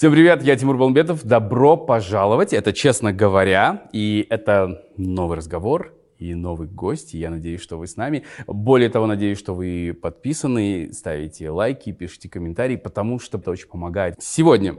Всем привет, я Тимур Балмбетов. Добро пожаловать. Это «Честно говоря», и это новый разговор и новый гость. И я надеюсь, что вы с нами. Более того, надеюсь, что вы подписаны, ставите лайки, пишите комментарии, потому что это очень помогает. Сегодня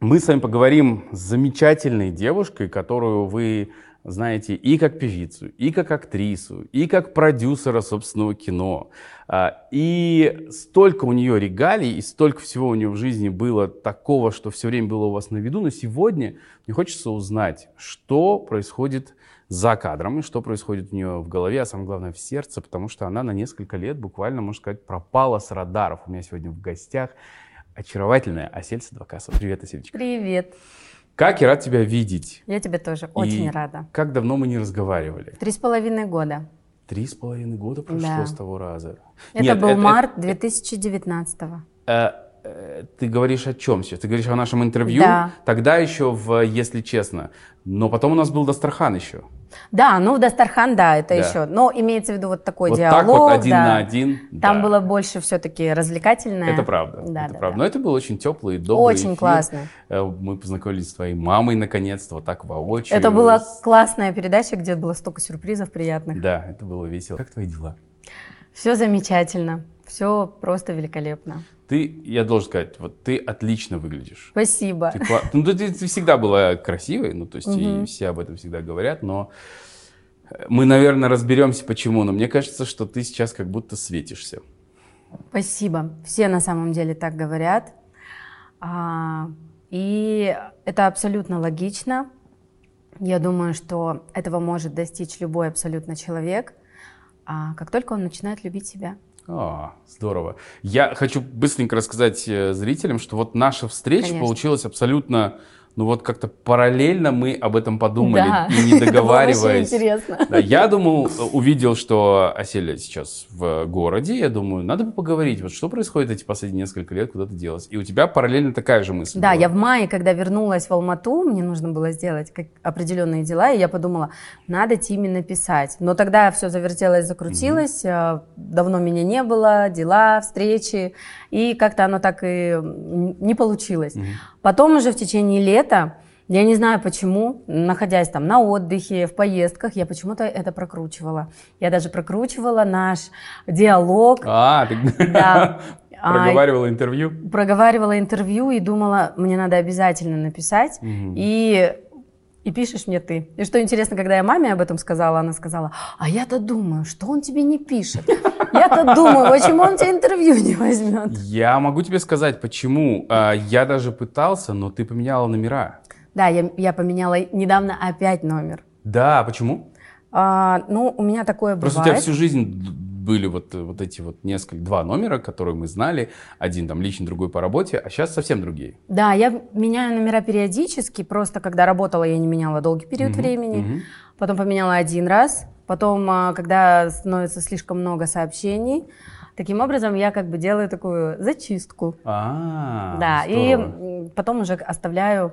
мы с вами поговорим с замечательной девушкой, которую вы знаете и как певицу, и как актрису, и как продюсера собственного кино. А, и столько у нее регалий, и столько всего у нее в жизни было такого, что все время было у вас на виду. Но сегодня мне хочется узнать, что происходит за кадром, и что происходит у нее в голове, а самое главное в сердце, потому что она на несколько лет буквально, можно сказать, пропала с радаров. У меня сегодня в гостях очаровательная Асельса Двакасова. Привет, Асельчик. Привет. Как я рад тебя видеть. Я тебе тоже очень И рада. Как давно мы не разговаривали? Три с половиной года. Три с половиной года прошло Да. с того раза. Это Нет, был март 2019 э, э, ты говоришь о чем сейчас? Ты говоришь о нашем интервью? Да. Тогда еще в «Если честно». Но потом у нас был Дастархан еще. Да, ну в Дастархан, да, это Да. еще. Но имеется в виду вот такой вот диалог. так вот один да. на один. Там да. было больше все-таки развлекательное. Это правда. Да, это да, правда. да. Но это был очень теплый, добрый Очень эфир. классно. Э, Мы познакомились с твоей мамой наконец-то, вот так воочию. Это была классная передача, где было столько сюрпризов приятных. Да, это было весело. Как твои дела? Все замечательно. Все просто великолепно. Ты, я должен сказать, вот ты отлично выглядишь. Спасибо. Ты, ну, ты, ты всегда была красивой, ну, то есть и Мгм. все об этом всегда говорят, но мы, наверное, разберемся, почему. Но мне кажется, что ты сейчас как будто светишься. Спасибо. Все на самом деле так говорят. А, и это абсолютно логично. Я думаю, что этого может достичь любой абсолютно человек, а, как только он начинает любить себя. А, здорово. Я хочу быстренько рассказать э, зрителям, что вот наша встреча Конечно. получилась абсолютно, ну вот как-то параллельно мы об этом подумали Да, и не договариваясь. интересно. Да, я думал, увидел, что Оселя сейчас в городе, я думаю, надо бы поговорить, вот что происходит эти последние несколько лет, куда ты делась. И у тебя параллельно такая же мысль Да, была. я в мае, когда вернулась в Алмату, мне нужно было сделать определенные дела, и я подумала, надо Тиме написать. Но тогда все завертелось, закрутилось, э, давно меня не было, дела, встречи, и как-то оно так и не получилось. Мгм. Потом уже в течение лета, я не знаю почему, находясь там на отдыхе, в поездках, я почему-то это прокручивала. Я даже прокручивала наш диалог. А, ты Да. А, проговаривала интервью? проговаривала интервью и думала, мне надо обязательно написать. Мгм. И, и пишешь мне ты. И что интересно, когда я маме об этом сказала, она сказала, а я-то думаю, что он тебе не пишет. Я-то думаю, почему он тебе интервью не возьмет. Я могу тебе сказать, почему. А, Я даже пытался, но ты поменяла номера. Да, я, я поменяла недавно опять номер. Да, почему? А, ну, у меня такое Просто у тебя бывает. всю жизнь были вот, вот эти вот несколько, два номера, которые мы знали. Один там личный, другой по работе, а сейчас совсем другие. Да, я меняю номера периодически, просто когда работала, я не меняла долгий период Мгм, времени. мгм. Потом поменяла один раз. Потом, а, когда становится слишком много сообщений, таким образом я как бы делаю такую зачистку. А, да, и здорово. м, потом уже оставляю,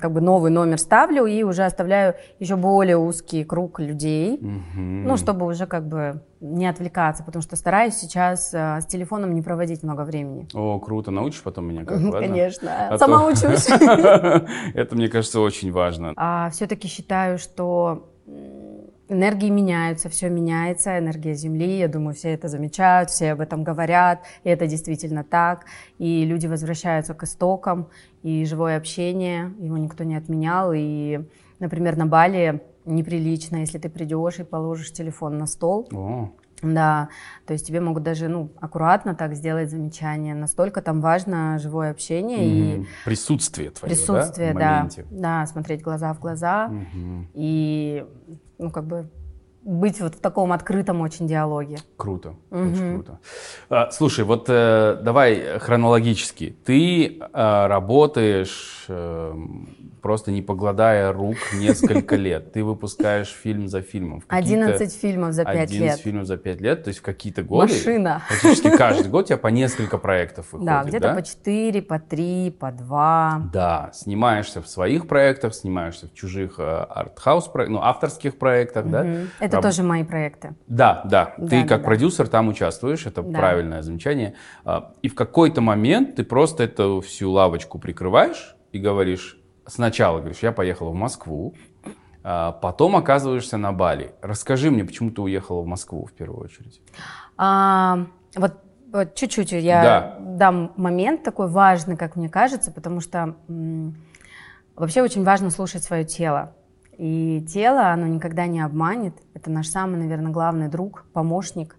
как бы новый номер ставлю и уже оставляю еще более узкий круг людей. Мгм. Ну, чтобы уже как бы не отвлекаться, потому что стараюсь сейчас а, с телефоном не проводить много времени. О, круто, научишь потом меня как, ладно? Конечно, А сама то- учусь. Это, мне кажется, очень важно. А все-таки считаю, что энергии меняются, все меняется, энергия Земли, я думаю, все это замечают, все об этом говорят, и это действительно так, и люди возвращаются к истокам, и живое общение, его никто не отменял, и, например, на Бали неприлично, если ты придешь и положишь телефон на стол, О, да, то есть тебе могут даже, ну, аккуратно так сделать замечание, настолько там важно живое общение и мгм. Присутствие твое, присутствие, да, да, да, смотреть глаза в глаза, Мгм. и, ну, как бы быть вот в таком открытом очень диалоге. Круто, Мгм. очень круто. А, слушай, вот э, давай хронологически. Ты э, работаешь эм, просто не погладая рук несколько лет. Ты выпускаешь фильм за фильмом. В какие-то- 11 фильмов за 5 11 лет. фильмов за 5 лет, то есть в какие-то годы. Машина. Практически каждый год у тебя по несколько проектов выходит, Да, где-то да? по 4, по 3, по 2. Да, снимаешься в своих проектах, снимаешься в чужих э, артхаус ну, авторских проектах, да? Это раб- тоже мои проекты. Да, да. Да, Ты да, как да. продюсер там участвуешь, это Да. правильное замечание. А, И в какой-то момент ты просто эту всю лавочку прикрываешь и говоришь, сначала говоришь, я поехала в Москву, а потом оказываешься на Бали. Расскажи мне, почему ты уехала в Москву в первую очередь? А, вот, вот чуть-чуть я Да. дам момент такой важный, как мне кажется, потому что м, вообще очень важно слушать свое тело. И тело, оно никогда не обманет. Это наш самый, наверное, главный друг, помощник.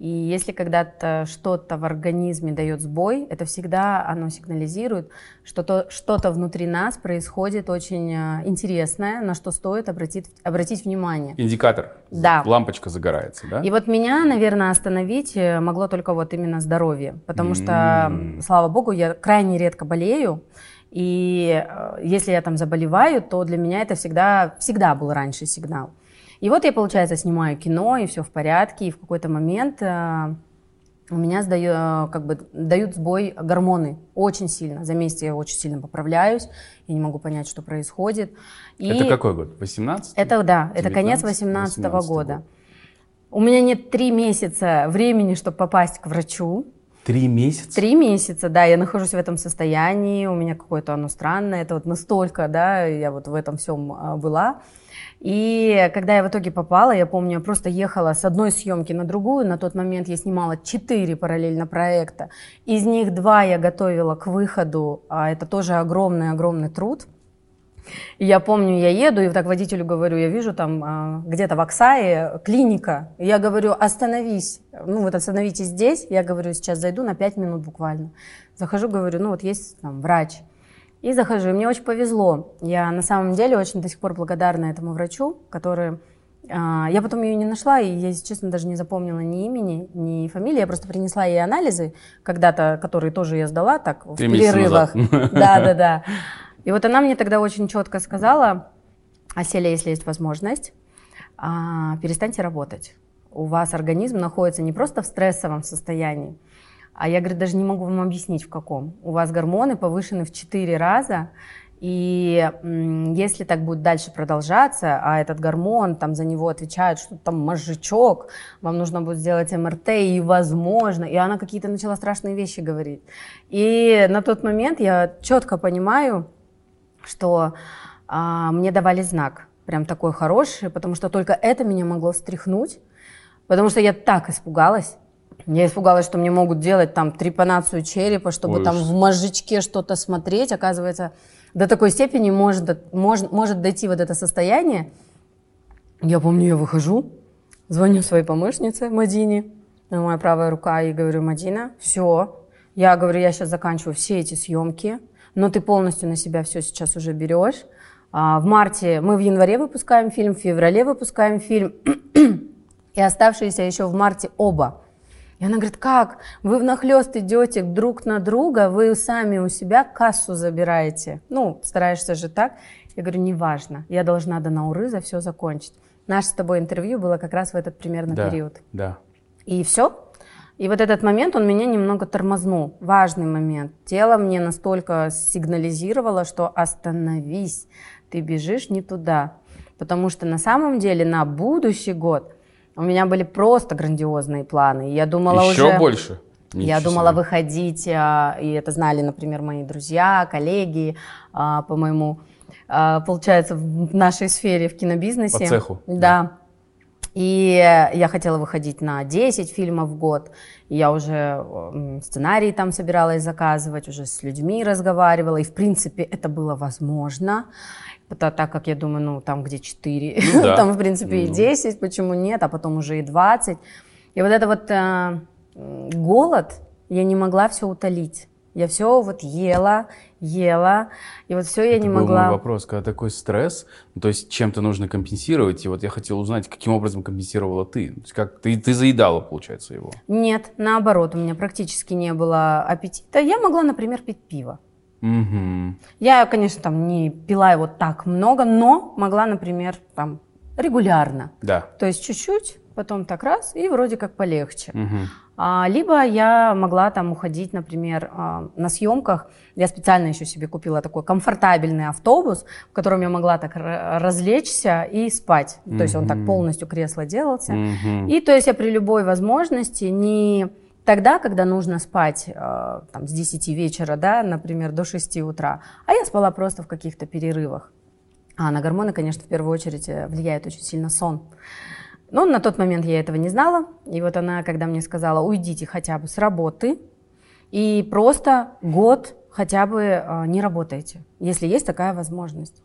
И если когда-то что-то в организме дает сбой, это всегда оно сигнализирует, что то, что-то внутри нас происходит очень э, интересное, на что стоит обратить, обратить внимание. Индикатор. Да. Лампочка загорается, да? И вот меня, наверное, остановить э, могло только вот именно здоровье, потому что, М. слава богу, я крайне редко болею, и э, если я там заболеваю, то для меня это всегда, всегда был раньше сигнал. И вот я, получается, снимаю кино, и все в порядке, и в какой-то момент э, у меня сдаю, э, как бы дают сбой гормоны очень сильно. За месяц я очень сильно поправляюсь, я не могу понять, что происходит. И Это какой год? 18? это да, это конец 19, 18 18 года. год. У меня нет три месяца времени, чтобы попасть к врачу. Три месяца? Три месяца, да, я нахожусь в этом состоянии, у меня какое-то оно странное, это вот настолько, да, я вот в этом всем а, была. И когда я в итоге попала, я помню, я просто ехала с одной съемки на другую. На тот момент я снимала четыре параллельно проекта. Из них два я готовила к выходу, а это тоже огромный-огромный труд. И я помню, я еду, и так водителю говорю, я вижу там а, где-то в Оксае клиника. И я говорю, остановись, ну вот остановитесь здесь. Я говорю, сейчас зайду на пять минут буквально. Захожу, говорю, ну вот есть там врач. И захожу, и мне очень повезло. Я на самом деле очень до сих пор благодарна этому врачу, который... а, я потом ее не нашла, и я, если честно, даже не запомнила ни имени, ни фамилии. Я просто принесла ей анализы когда-то, которые тоже я сдала так в Три перерывах. назад. Да, да, да. И вот она мне тогда очень четко сказала, Аселя, если есть возможность, а, перестаньте работать. У вас организм находится не просто в стрессовом состоянии, а я, говорит, даже не могу вам объяснить, в каком. У вас гормоны повышены в 4 раза, и если так будет дальше продолжаться, а этот гормон, там за него отвечает что-то там мозжечок, вам нужно будет сделать МРТ, и возможно, и она какие-то начала страшные вещи говорить. И на тот момент я четко понимаю, что а, мне давали знак, прям такой хороший, потому что только это меня могло встряхнуть, потому что я так испугалась. Я испугалась, что мне могут делать там трепанацию черепа, чтобы Ой, там в мозжечке что-то смотреть. Оказывается, до такой степени может, может, может дойти вот это состояние. Я помню, я выхожу, звоню своей помощнице Мадине, моя правая рука, и говорю, Мадина, все, я говорю, я сейчас заканчиваю все эти съемки, но ты полностью на себя все сейчас уже берешь. А, В марте мы в январе выпускаем фильм, в феврале выпускаем фильм, и оставшиеся еще в марте оба. И она говорит, как? Вы внахлёст идете друг на друга, вы сами у себя кассу забираете. Ну, стараешься же так. Я говорю, неважно, я должна до Науры за все закончить. Наше с тобой интервью было как раз в этот примерно Да, период. да. И все. И вот этот момент, он меня немного тормознул. Важный момент. Тело мне настолько сигнализировало, что остановись, ты бежишь не туда. Потому что на самом деле на будущий год у меня были просто грандиозные планы. Я думала Еще уже... больше? Я Ничего думала себе. выходить, а, и это знали, например, мои друзья, коллеги, а, по моему, а, получается, в нашей сфере, в кинобизнесе. По цеху, Да. И я хотела выходить на 10 фильмов в год. Я уже м, сценарий там собиралась заказывать, уже с людьми разговаривала. И, в принципе, это было возможно. Так как я думаю, ну, там, где 4, Ну да. там, в принципе, и Ну. 10, почему нет, а потом уже и 20. И вот это вот э, голод, я не могла все утолить. Я все вот ела, ела, и вот все я Это не был могла. мой вопрос, когда такой стресс, ну, то есть чем-то нужно компенсировать, и вот я хотел узнать, каким образом компенсировала ты? То есть как ты, ты заедала, получается, его? Нет, наоборот, у меня практически не было аппетита. Я могла, например, пить пиво. Мгм. Я, конечно, там не пила его так много, но могла, например, там регулярно. Да. То есть чуть-чуть, потом так раз, и вроде как полегче. Мгм. А, либо я могла там уходить, например, а, на съемках. Я специально еще себе купила такой комфортабельный автобус, в котором я могла так развлечься и спать. Mm-hmm. То есть он так полностью кресло делался. Mm-hmm. И то есть я при любой возможности не тогда, когда нужно спать а, там, с 10 вечера, да, например, до 6 утра, а я спала просто в каких-то перерывах. А на гормоны, конечно, в первую очередь э, влияет очень сильно сон. Но на тот момент я этого не знала. И вот она, когда мне сказала, уйдите хотя бы с работы и просто год хотя бы э, не работайте, если есть такая возможность.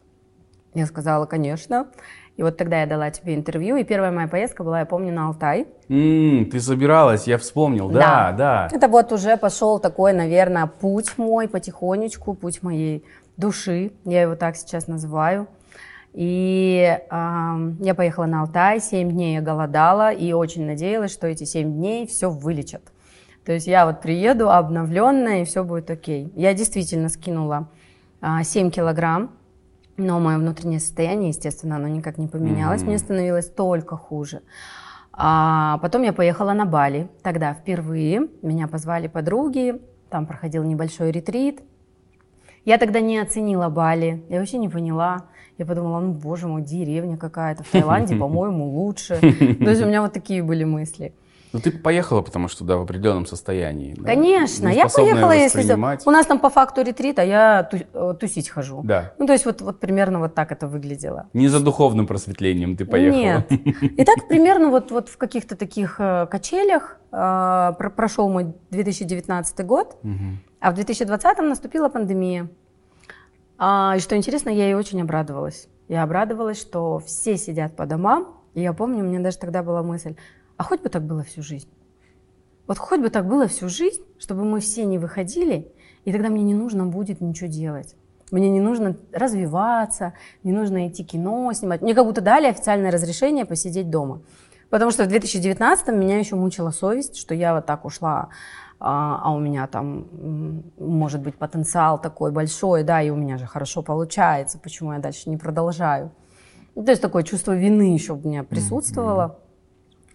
Я сказала, конечно. И вот тогда я дала тебе интервью, и первая моя поездка была, я помню, на Алтай. Mm, ты собиралась, я вспомнил, да, да, да. Это вот уже пошел такой, наверное, путь мой потихонечку, путь моей души, я его так сейчас называю. И э, я поехала на Алтай, 7 дней я голодала и очень надеялась, что эти 7 дней все вылечат. То есть я вот приеду обновленная, и все будет окей. Я действительно скинула э, а, 7 килограмм, но мое внутреннее состояние, естественно, оно никак не поменялось. Mm-hmm. Мне становилось только хуже. А потом я поехала на Бали. Тогда впервые меня позвали подруги, там проходил небольшой ретрит. Я тогда не оценила Бали, я вообще не поняла. Я подумала, ну, боже мой, деревня какая-то в Таиланде, по-моему, лучше. То есть у меня вот такие были мысли. Ну, ты поехала, потому что, да, в определенном состоянии. Да? Конечно, я поехала, если... У нас там по факту ретрит, а я. Э, тусить хожу. Да. Ну, то есть вот, вот примерно вот так это выглядело. Не за духовным просветлением ты поехала. Нет. И так примерно вот, вот в каких-то таких э, качелях э, прошел мой 2019 год, угу. а в 2020 наступила пандемия. А, и что интересно, я ей очень обрадовалась. Я обрадовалась, что все сидят по домам. И я помню, у меня даже тогда была мысль, а хоть бы так было всю жизнь. Вот хоть бы так было всю жизнь, чтобы мы все не выходили, и тогда мне не нужно будет ничего делать. Мне не нужно развиваться, не нужно идти кино снимать. Мне как будто дали официальное разрешение посидеть дома. Потому что в 2019 меня еще мучила совесть, что я вот так ушла а, а у меня там может быть потенциал такой большой, да, и у меня же хорошо получается, почему я дальше не продолжаю. То есть такое чувство вины еще у меня присутствовало.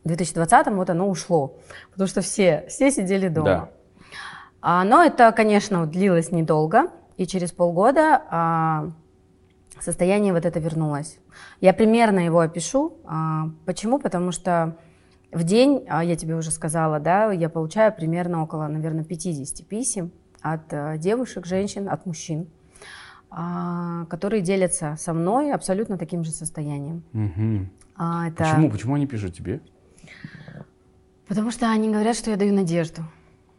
В 2020-м вот оно ушло, потому что все, все сидели дома. Да. А, но это, конечно, длилось недолго, и через полгода а, состояние вот это вернулось. Я примерно его опишу. А, почему? Потому что в день, а, я тебе уже сказала, да, я получаю примерно около, наверное, 50 писем от э, девушек, женщин, от мужчин, а, которые делятся со мной абсолютно таким же состоянием. Угу. Это... Почему? Почему они пишут тебе? Потому что они говорят, что я даю надежду,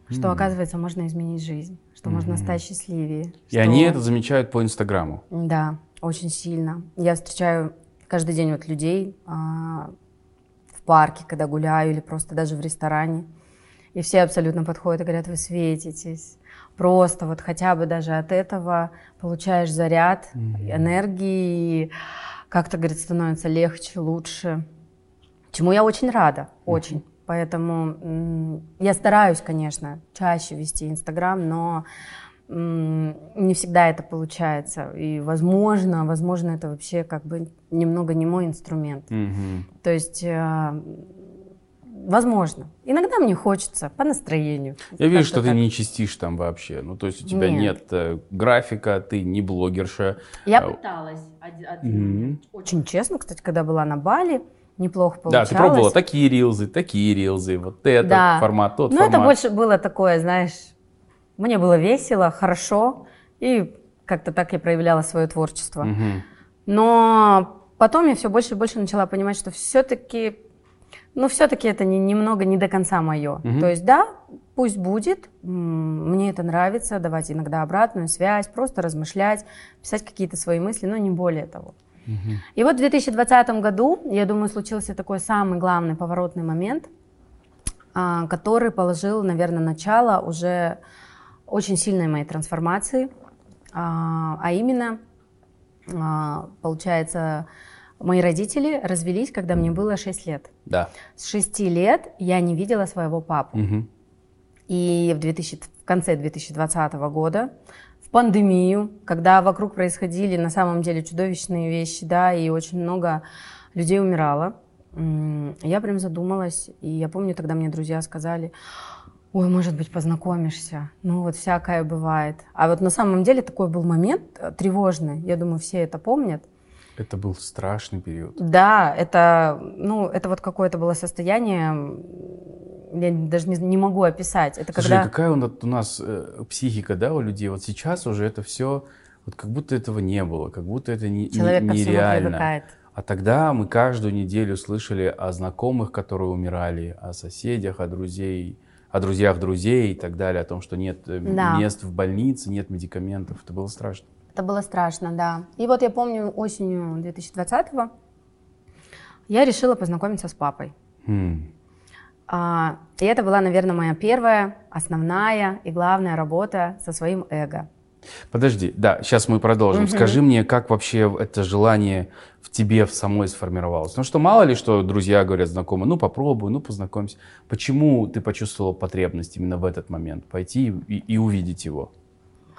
что, mm. оказывается, можно изменить жизнь, что mm-hmm. можно стать счастливее. И что... они это замечают по Инстаграму? Да, очень сильно. Я встречаю каждый день вот людей, в парке, когда гуляю, или просто даже в ресторане. И все абсолютно подходят и говорят, вы светитесь. Просто вот хотя бы даже от этого получаешь заряд mm-hmm. энергии, и как-то, говорит, становится легче, лучше. Чему я очень рада, очень. Mm-hmm. Поэтому я стараюсь, конечно, чаще вести Инстаграм, но не всегда это получается. И возможно, возможно, это вообще как бы немного не мой инструмент. Mm-hmm. То есть, э, возможно. Иногда мне хочется по настроению. Я вижу, что так. ты не чистишь там вообще. Ну, то есть у тебя нет, нет э, графика, ты не блогерша. Я а... пыталась. Mm-hmm. Очень честно, кстати, когда была на Бали, неплохо получалось. Да, ты пробовала такие рилзы, такие рилзы, вот этот да. формат, тот ну, формат. Ну, это больше было такое, знаешь, мне было весело, хорошо, и как-то так я проявляла свое творчество. Угу. Но потом я все больше и больше начала понимать, что все-таки, ну, все-таки это не, немного не до конца мое. Угу. То есть, да, пусть будет, мне это нравится, давать иногда обратную связь, просто размышлять, писать какие-то свои мысли, но не более того. Угу. И вот в 2020 году, я думаю, случился такой самый главный поворотный момент, а, который положил, наверное, начало уже очень сильной моей трансформации, а, а именно, а, получается, мои родители развелись, когда мне было 6 лет. Да. С 6 лет я не видела своего папу. Угу. И в, 2000, в конце 2020 года, пандемию, когда вокруг происходили на самом деле чудовищные вещи, да, и очень много людей умирало, я прям задумалась, и я помню, тогда мне друзья сказали, ой, может быть, познакомишься. Ну, вот всякое бывает. А вот на самом деле такой был момент э, тревожный. Я думаю, все это помнят. Это был страшный период. Да, это, ну, это вот какое-то было состояние, я даже не, не могу описать. Это Слушай, когда... какая у нас э, психика, да, у людей? Вот сейчас уже это все, вот как будто этого не было, как будто это не, Человек не, нереально. А тогда мы каждую неделю слышали о знакомых, которые умирали, о соседях, о друзей, о друзьях друзей и так далее, о том, что нет э, да. мест в больнице, нет медикаментов. Это было страшно. Это было страшно, да. И вот я помню осенью 2020-го я решила познакомиться с папой. Хм. А, и это была, наверное, моя первая, основная и главная работа со своим эго. Подожди, да, сейчас мы продолжим. Угу. Скажи мне, как вообще это желание в тебе в самой сформировалось? Ну что, мало ли, что друзья говорят, знакомые, ну попробуй, ну познакомься. Почему ты почувствовал потребность именно в этот момент пойти и, и увидеть его?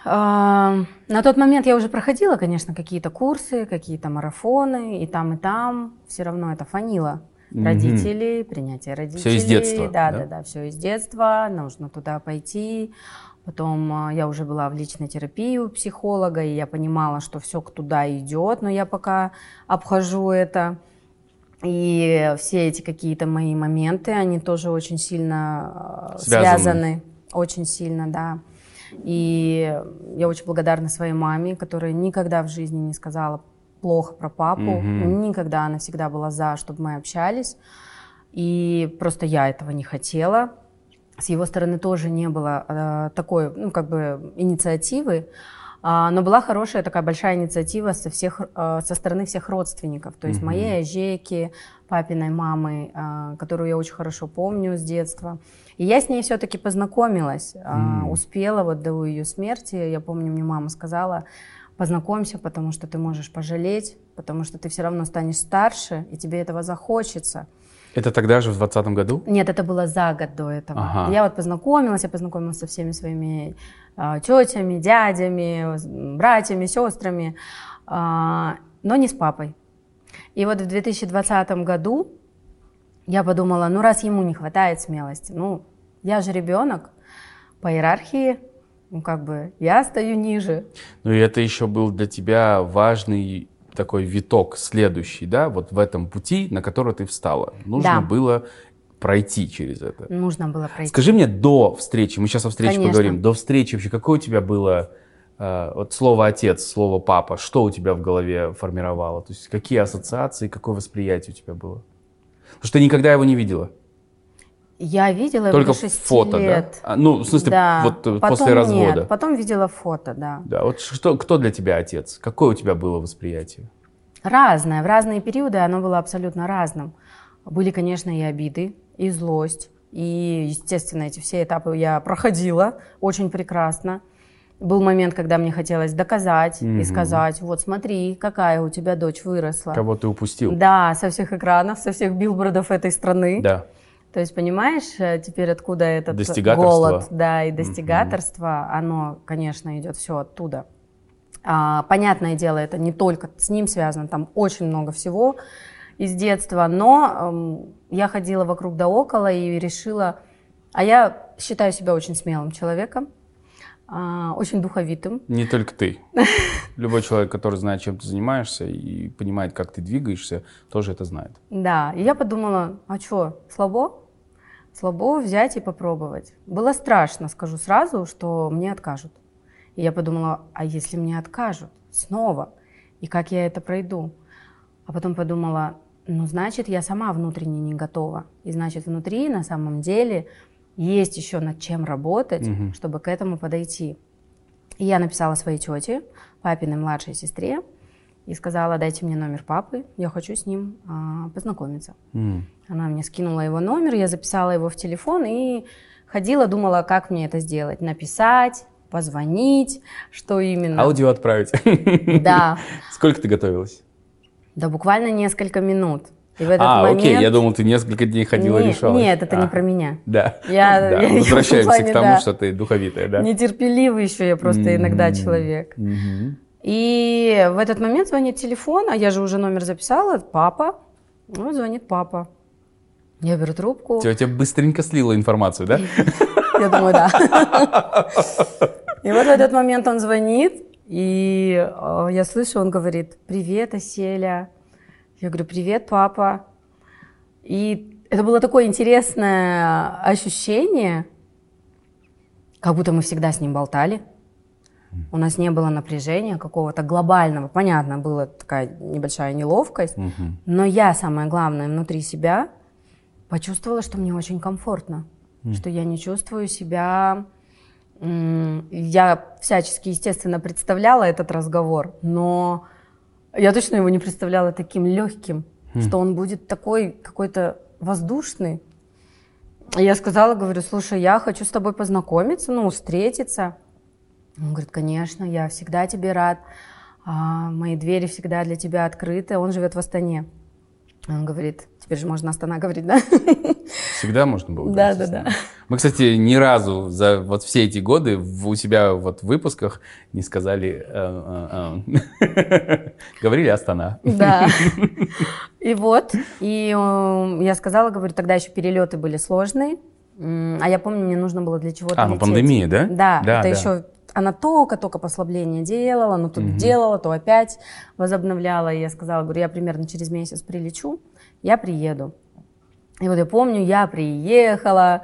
А, на тот момент я уже проходила, конечно, какие-то курсы, какие-то марафоны, и там, и там все равно это фанило. Родители, mm принятие родителей. Все из детства. Да, да, да, да, все из детства. Нужно туда пойти. Потом а, я уже была в личной терапии у психолога, и я понимала, что все туда идет, но я пока обхожу это. И все эти какие-то мои моменты, они тоже очень сильно связаны. связаны. Очень сильно, да. И я очень благодарна своей маме, которая никогда в жизни не сказала плохо про папу. Mm-hmm. Никогда она всегда была за, чтобы мы общались. И просто я этого не хотела. С его стороны тоже не было э, такой, ну, как бы, инициативы. А, но была хорошая такая большая инициатива со, всех, э, со стороны всех родственников. То есть mm-hmm. моей Ажеки, папиной мамы, э, которую я очень хорошо помню с детства. И я с ней все-таки познакомилась. Mm-hmm. Успела вот до ее смерти. Я помню, мне мама сказала, познакомься, потому что ты можешь пожалеть, потому что ты все равно станешь старше, и тебе этого захочется. Это тогда же в 20 году? Нет, это было за год до этого. Ага. Я вот познакомилась, я познакомилась со всеми своими э, тетями, дядями, братьями, сестрами, э, но не с папой. И вот в 2020 году я подумала, ну раз ему не хватает смелости, ну я же ребенок, по иерархии ну, как бы я стою ниже. Ну, и это еще был для тебя важный такой виток следующий, да, вот в этом пути, на который ты встала. Нужно да. было пройти через это. Нужно было пройти. Скажи мне до встречи, мы сейчас о встрече Конечно. поговорим, до встречи вообще какое у тебя было вот слово отец, слово папа, что у тебя в голове формировало? То есть какие ассоциации, какое восприятие у тебя было? Потому что ты никогда его не видела. Я видела Только его до 6 фото, лет. да? А, ну, в смысле, да. вот потом после развода. Нет, потом видела фото, да. Да, вот что, кто для тебя отец? Какое у тебя было восприятие? Разное. В разные периоды оно было абсолютно разным. Были, конечно, и обиды, и злость. И, естественно, эти все этапы я проходила очень прекрасно. Был момент, когда мне хотелось доказать угу. и сказать, вот смотри, какая у тебя дочь выросла. Кого ты упустил. Да, со всех экранов, со всех билбордов этой страны. Да. То есть, понимаешь, э, теперь откуда этот голод, да, и достигаторство, mm-hmm. оно, конечно, идет все оттуда. А, понятное дело, это не только с ним связано, там очень много всего из детства, но эм, я ходила вокруг да около и решила, а я считаю себя очень смелым человеком, очень духовитым. Не только ты. Любой человек, который знает, чем ты занимаешься и понимает, как ты двигаешься, тоже это знает. Да, и я подумала, а что, слабо? слабо взять и попробовать. Было страшно, скажу сразу, что мне откажут. И я подумала, а если мне откажут снова? И как я это пройду? А потом подумала, ну, значит, я сама внутренне не готова. И значит, внутри на самом деле есть еще над чем работать, угу. чтобы к этому подойти. И я написала своей тете, папиной младшей сестре, и сказала, дайте мне номер папы, я хочу с ним а, познакомиться. Mm. Она мне скинула его номер, я записала его в телефон и ходила, думала, как мне это сделать. Написать, позвонить, что именно. Аудио отправить. Да. Сколько ты готовилась? Да буквально несколько минут. И в этот а, момент... окей, я думал, ты несколько дней ходила нет, и решалась. Нет, это а, не про меня. Да, я, да. Я, возвращаемся плане, к тому, да. что ты духовитая, да? Нетерпеливый еще я просто mm-hmm. иногда человек. Mm-hmm. И в этот момент звонит телефон, а я же уже номер записала, папа. Ну, звонит папа. Я беру трубку. Тетя быстренько слила информацию, да? Я думаю, да. И вот в этот момент он звонит, и э, я слышу, он говорит, привет, Оселя. Я говорю, привет, папа. И это было такое интересное ощущение, как будто мы всегда с ним болтали. У нас не было напряжения какого-то глобального. Понятно, была такая небольшая неловкость. Мгм. Но я, самое главное, внутри себя почувствовала, что мне очень комфортно. Что я не чувствую себя... Я всячески, естественно, представляла этот разговор, но я точно его не представляла таким легким, что он будет такой какой-то воздушный. И Я сказала, говорю, слушай, я хочу с тобой познакомиться, ну, встретиться. Он говорит, конечно, я всегда тебе рад, а, мои двери всегда для тебя открыты. Он живет в Астане. Он говорит, теперь же можно Астана говорить, да? Всегда можно было Да, говорить да, нами. да. Мы, кстати, ни разу за вот все эти годы у себя вот в выпусках не сказали... э, э, э. Говорили Астана. Да. И вот, и я сказала, говорю, тогда еще перелеты были сложные, а я помню, мне нужно было для чего-то А, ну пандемия, да? Да, Да, это да. еще она только-только послабление делала, но тут делала, то опять возобновляла. И я сказала, говорю, я примерно через месяц прилечу, я приеду. И вот я помню, я приехала,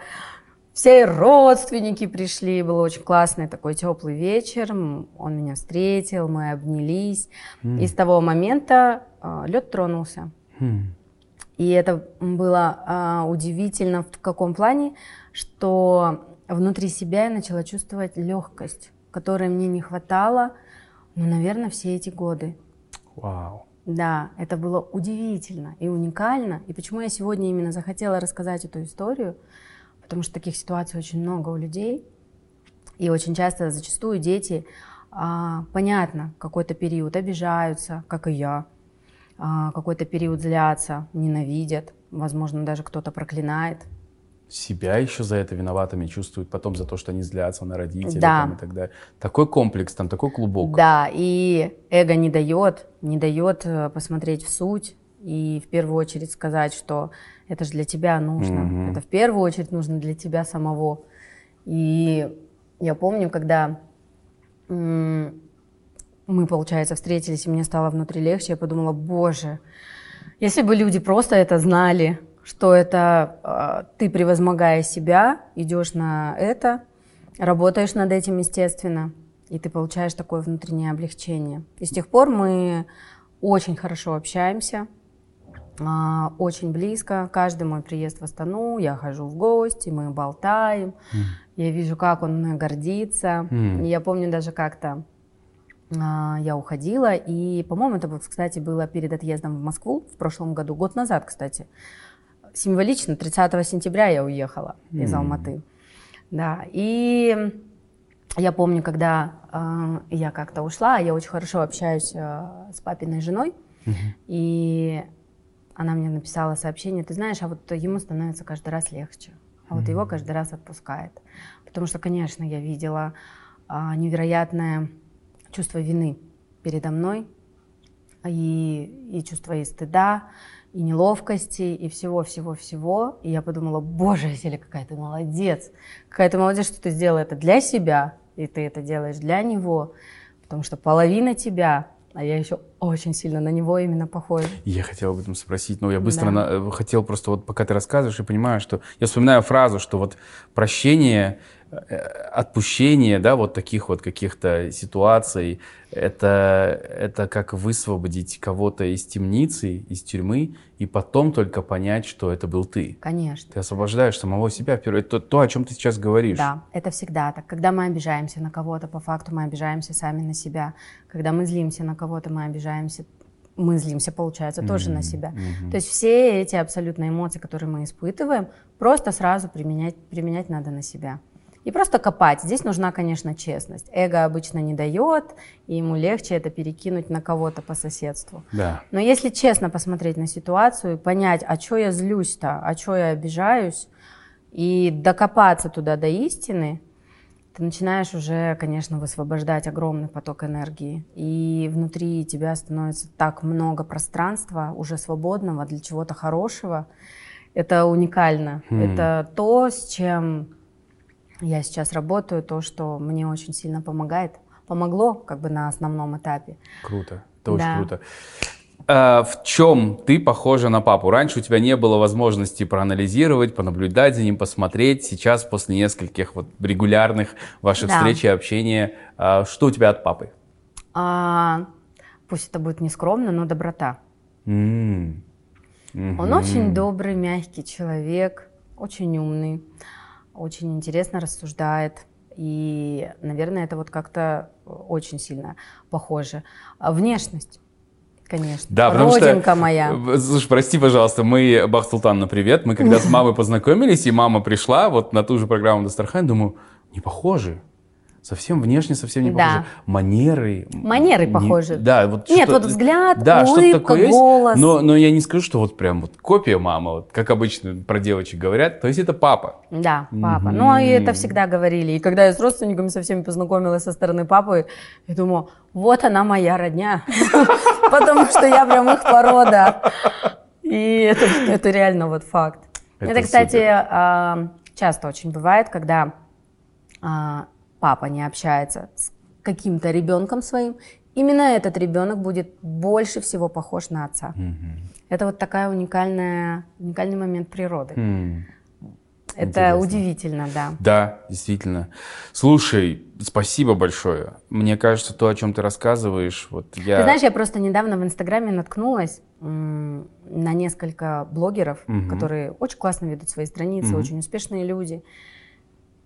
все родственники пришли, был очень классный такой теплый вечер, он меня встретил, мы обнялись. И с того момента лед тронулся. Хм. И это было а, удивительно в каком плане, что внутри себя я начала чувствовать легкость, которой мне не хватало, ну, наверное, все эти годы. Вау. Да, это было удивительно и уникально. И почему я сегодня именно захотела рассказать эту историю? Потому что таких ситуаций очень много у людей. И очень часто, зачастую дети, а, понятно, какой-то период обижаются, как и я, а, какой-то период злятся, ненавидят, возможно, даже кто-то проклинает. Себя еще за это виноватыми чувствуют, потом за то, что они злятся на родителей Да. там, и так далее. Такой комплекс, там такой клубок. Да, и эго не дает, не дает э, посмотреть в суть и в первую очередь сказать, что это же для тебя нужно, Мгм. это в первую очередь нужно для тебя самого. И я помню, когда мы, получается, встретились, и мне стало внутри легче, я подумала, боже, если бы люди просто это знали, что это э, ты, превозмогая себя, идешь на это, работаешь над этим, естественно, и ты получаешь такое внутреннее облегчение. И с тех пор мы очень хорошо общаемся, а, очень близко. Каждый мой приезд в Астану, я хожу в гости, мы болтаем. Я вижу, как он мной гордится. И Я помню даже как-то а, я уходила, и, по-моему, это, кстати, было перед отъездом в Москву в прошлом году, год назад, кстати. Символично, 30 сентября я уехала из М. Алматы. Да, и я помню, когда а, я как-то ушла, я очень хорошо общаюсь а, с папиной женой, и она мне написала сообщение, ты знаешь, а вот ему становится каждый раз легче, а вот его каждый раз отпускает. Потому что, конечно, я видела а, невероятное чувство вины передо мной, и, и чувство и стыда, и неловкости, и всего-всего-всего. И я подумала, боже, Селя, какая ты молодец. Какая ты молодец, что ты сделала это для себя, и ты это делаешь для него. Потому что половина тебя, а я еще очень сильно на него именно похожа. Я хотел об этом спросить, но я быстро Да. на- э, хотел просто вот пока ты рассказываешь, я понимаю, что я вспоминаю фразу, что вот прощение, э, отпущение, да, вот таких вот каких-то ситуаций, это, это как высвободить кого-то из темницы, из тюрьмы, и потом только понять, что это был ты. Конечно. Ты освобождаешь самого себя. в первую- Это то, о чем ты сейчас говоришь. Да, это всегда так. Когда мы обижаемся на кого-то, по факту мы обижаемся сами на себя. Когда мы злимся на кого-то, мы обижаемся, мы злимся, получается, тоже на себя. То есть все эти абсолютно эмоции, которые мы испытываем, просто сразу применять, применять надо на себя. И просто копать. Здесь нужна, конечно, честность. Эго обычно не дает, и ему легче это перекинуть на кого-то по соседству. Да. Но если честно посмотреть на ситуацию и понять, а что я злюсь-то, а что я обижаюсь, и докопаться туда до истины, ты начинаешь уже, конечно, высвобождать огромный поток энергии. И внутри тебя становится так много пространства уже свободного для чего-то хорошего. Это уникально. Mm. Это то, с чем я сейчас работаю, то, что мне очень сильно помогает. Помогло как бы на основном этапе. Круто. Это очень круто. А, в чем ты похожа на папу? Раньше у тебя не было возможности проанализировать, понаблюдать за ним, посмотреть. Сейчас, после нескольких вот регулярных ваших да. встреч и общения, а, что у тебя от папы? А, пусть это будет нескромно, но доброта. Mm. Mm-hmm. Он очень добрый, мягкий человек, очень умный, очень интересно рассуждает. И, наверное, это вот как-то очень сильно похоже. А внешность. Конечно. Да, потому Родинка что, моя. Слушай, прости, пожалуйста, мы, Бах Султан, на привет. Мы когда с мамой познакомились, и мама пришла вот на ту же программу Дастархан, думаю, не похожи. Совсем внешне совсем не похожи. Да. Манеры. Манеры не, похожи. Да, вот Нет, вот взгляд, да, улыбка, такое голос. Есть, но, но я не скажу, что вот прям вот копия мама, вот, как обычно про девочек говорят. То есть это папа. Да, папа. Mm-hmm. Ну и это всегда говорили. И когда я с родственниками со всеми познакомилась со стороны папы, я думаю, вот она моя родня. Потому что я прям их порода. И это, реально вот факт. Это, это кстати, а, часто очень бывает, когда а, папа не общается с каким-то ребенком своим, именно этот ребенок будет больше всего похож на отца. Mm-hmm. Это вот такая уникальная, уникальный момент природы. Mm. Это Интересно. удивительно, да. Да, действительно. Слушай, спасибо большое. Мне кажется, то, о чем ты рассказываешь, вот я. Ты знаешь, я просто недавно в Инстаграме наткнулась на несколько блогеров, угу. которые очень классно ведут свои страницы, угу. очень успешные люди.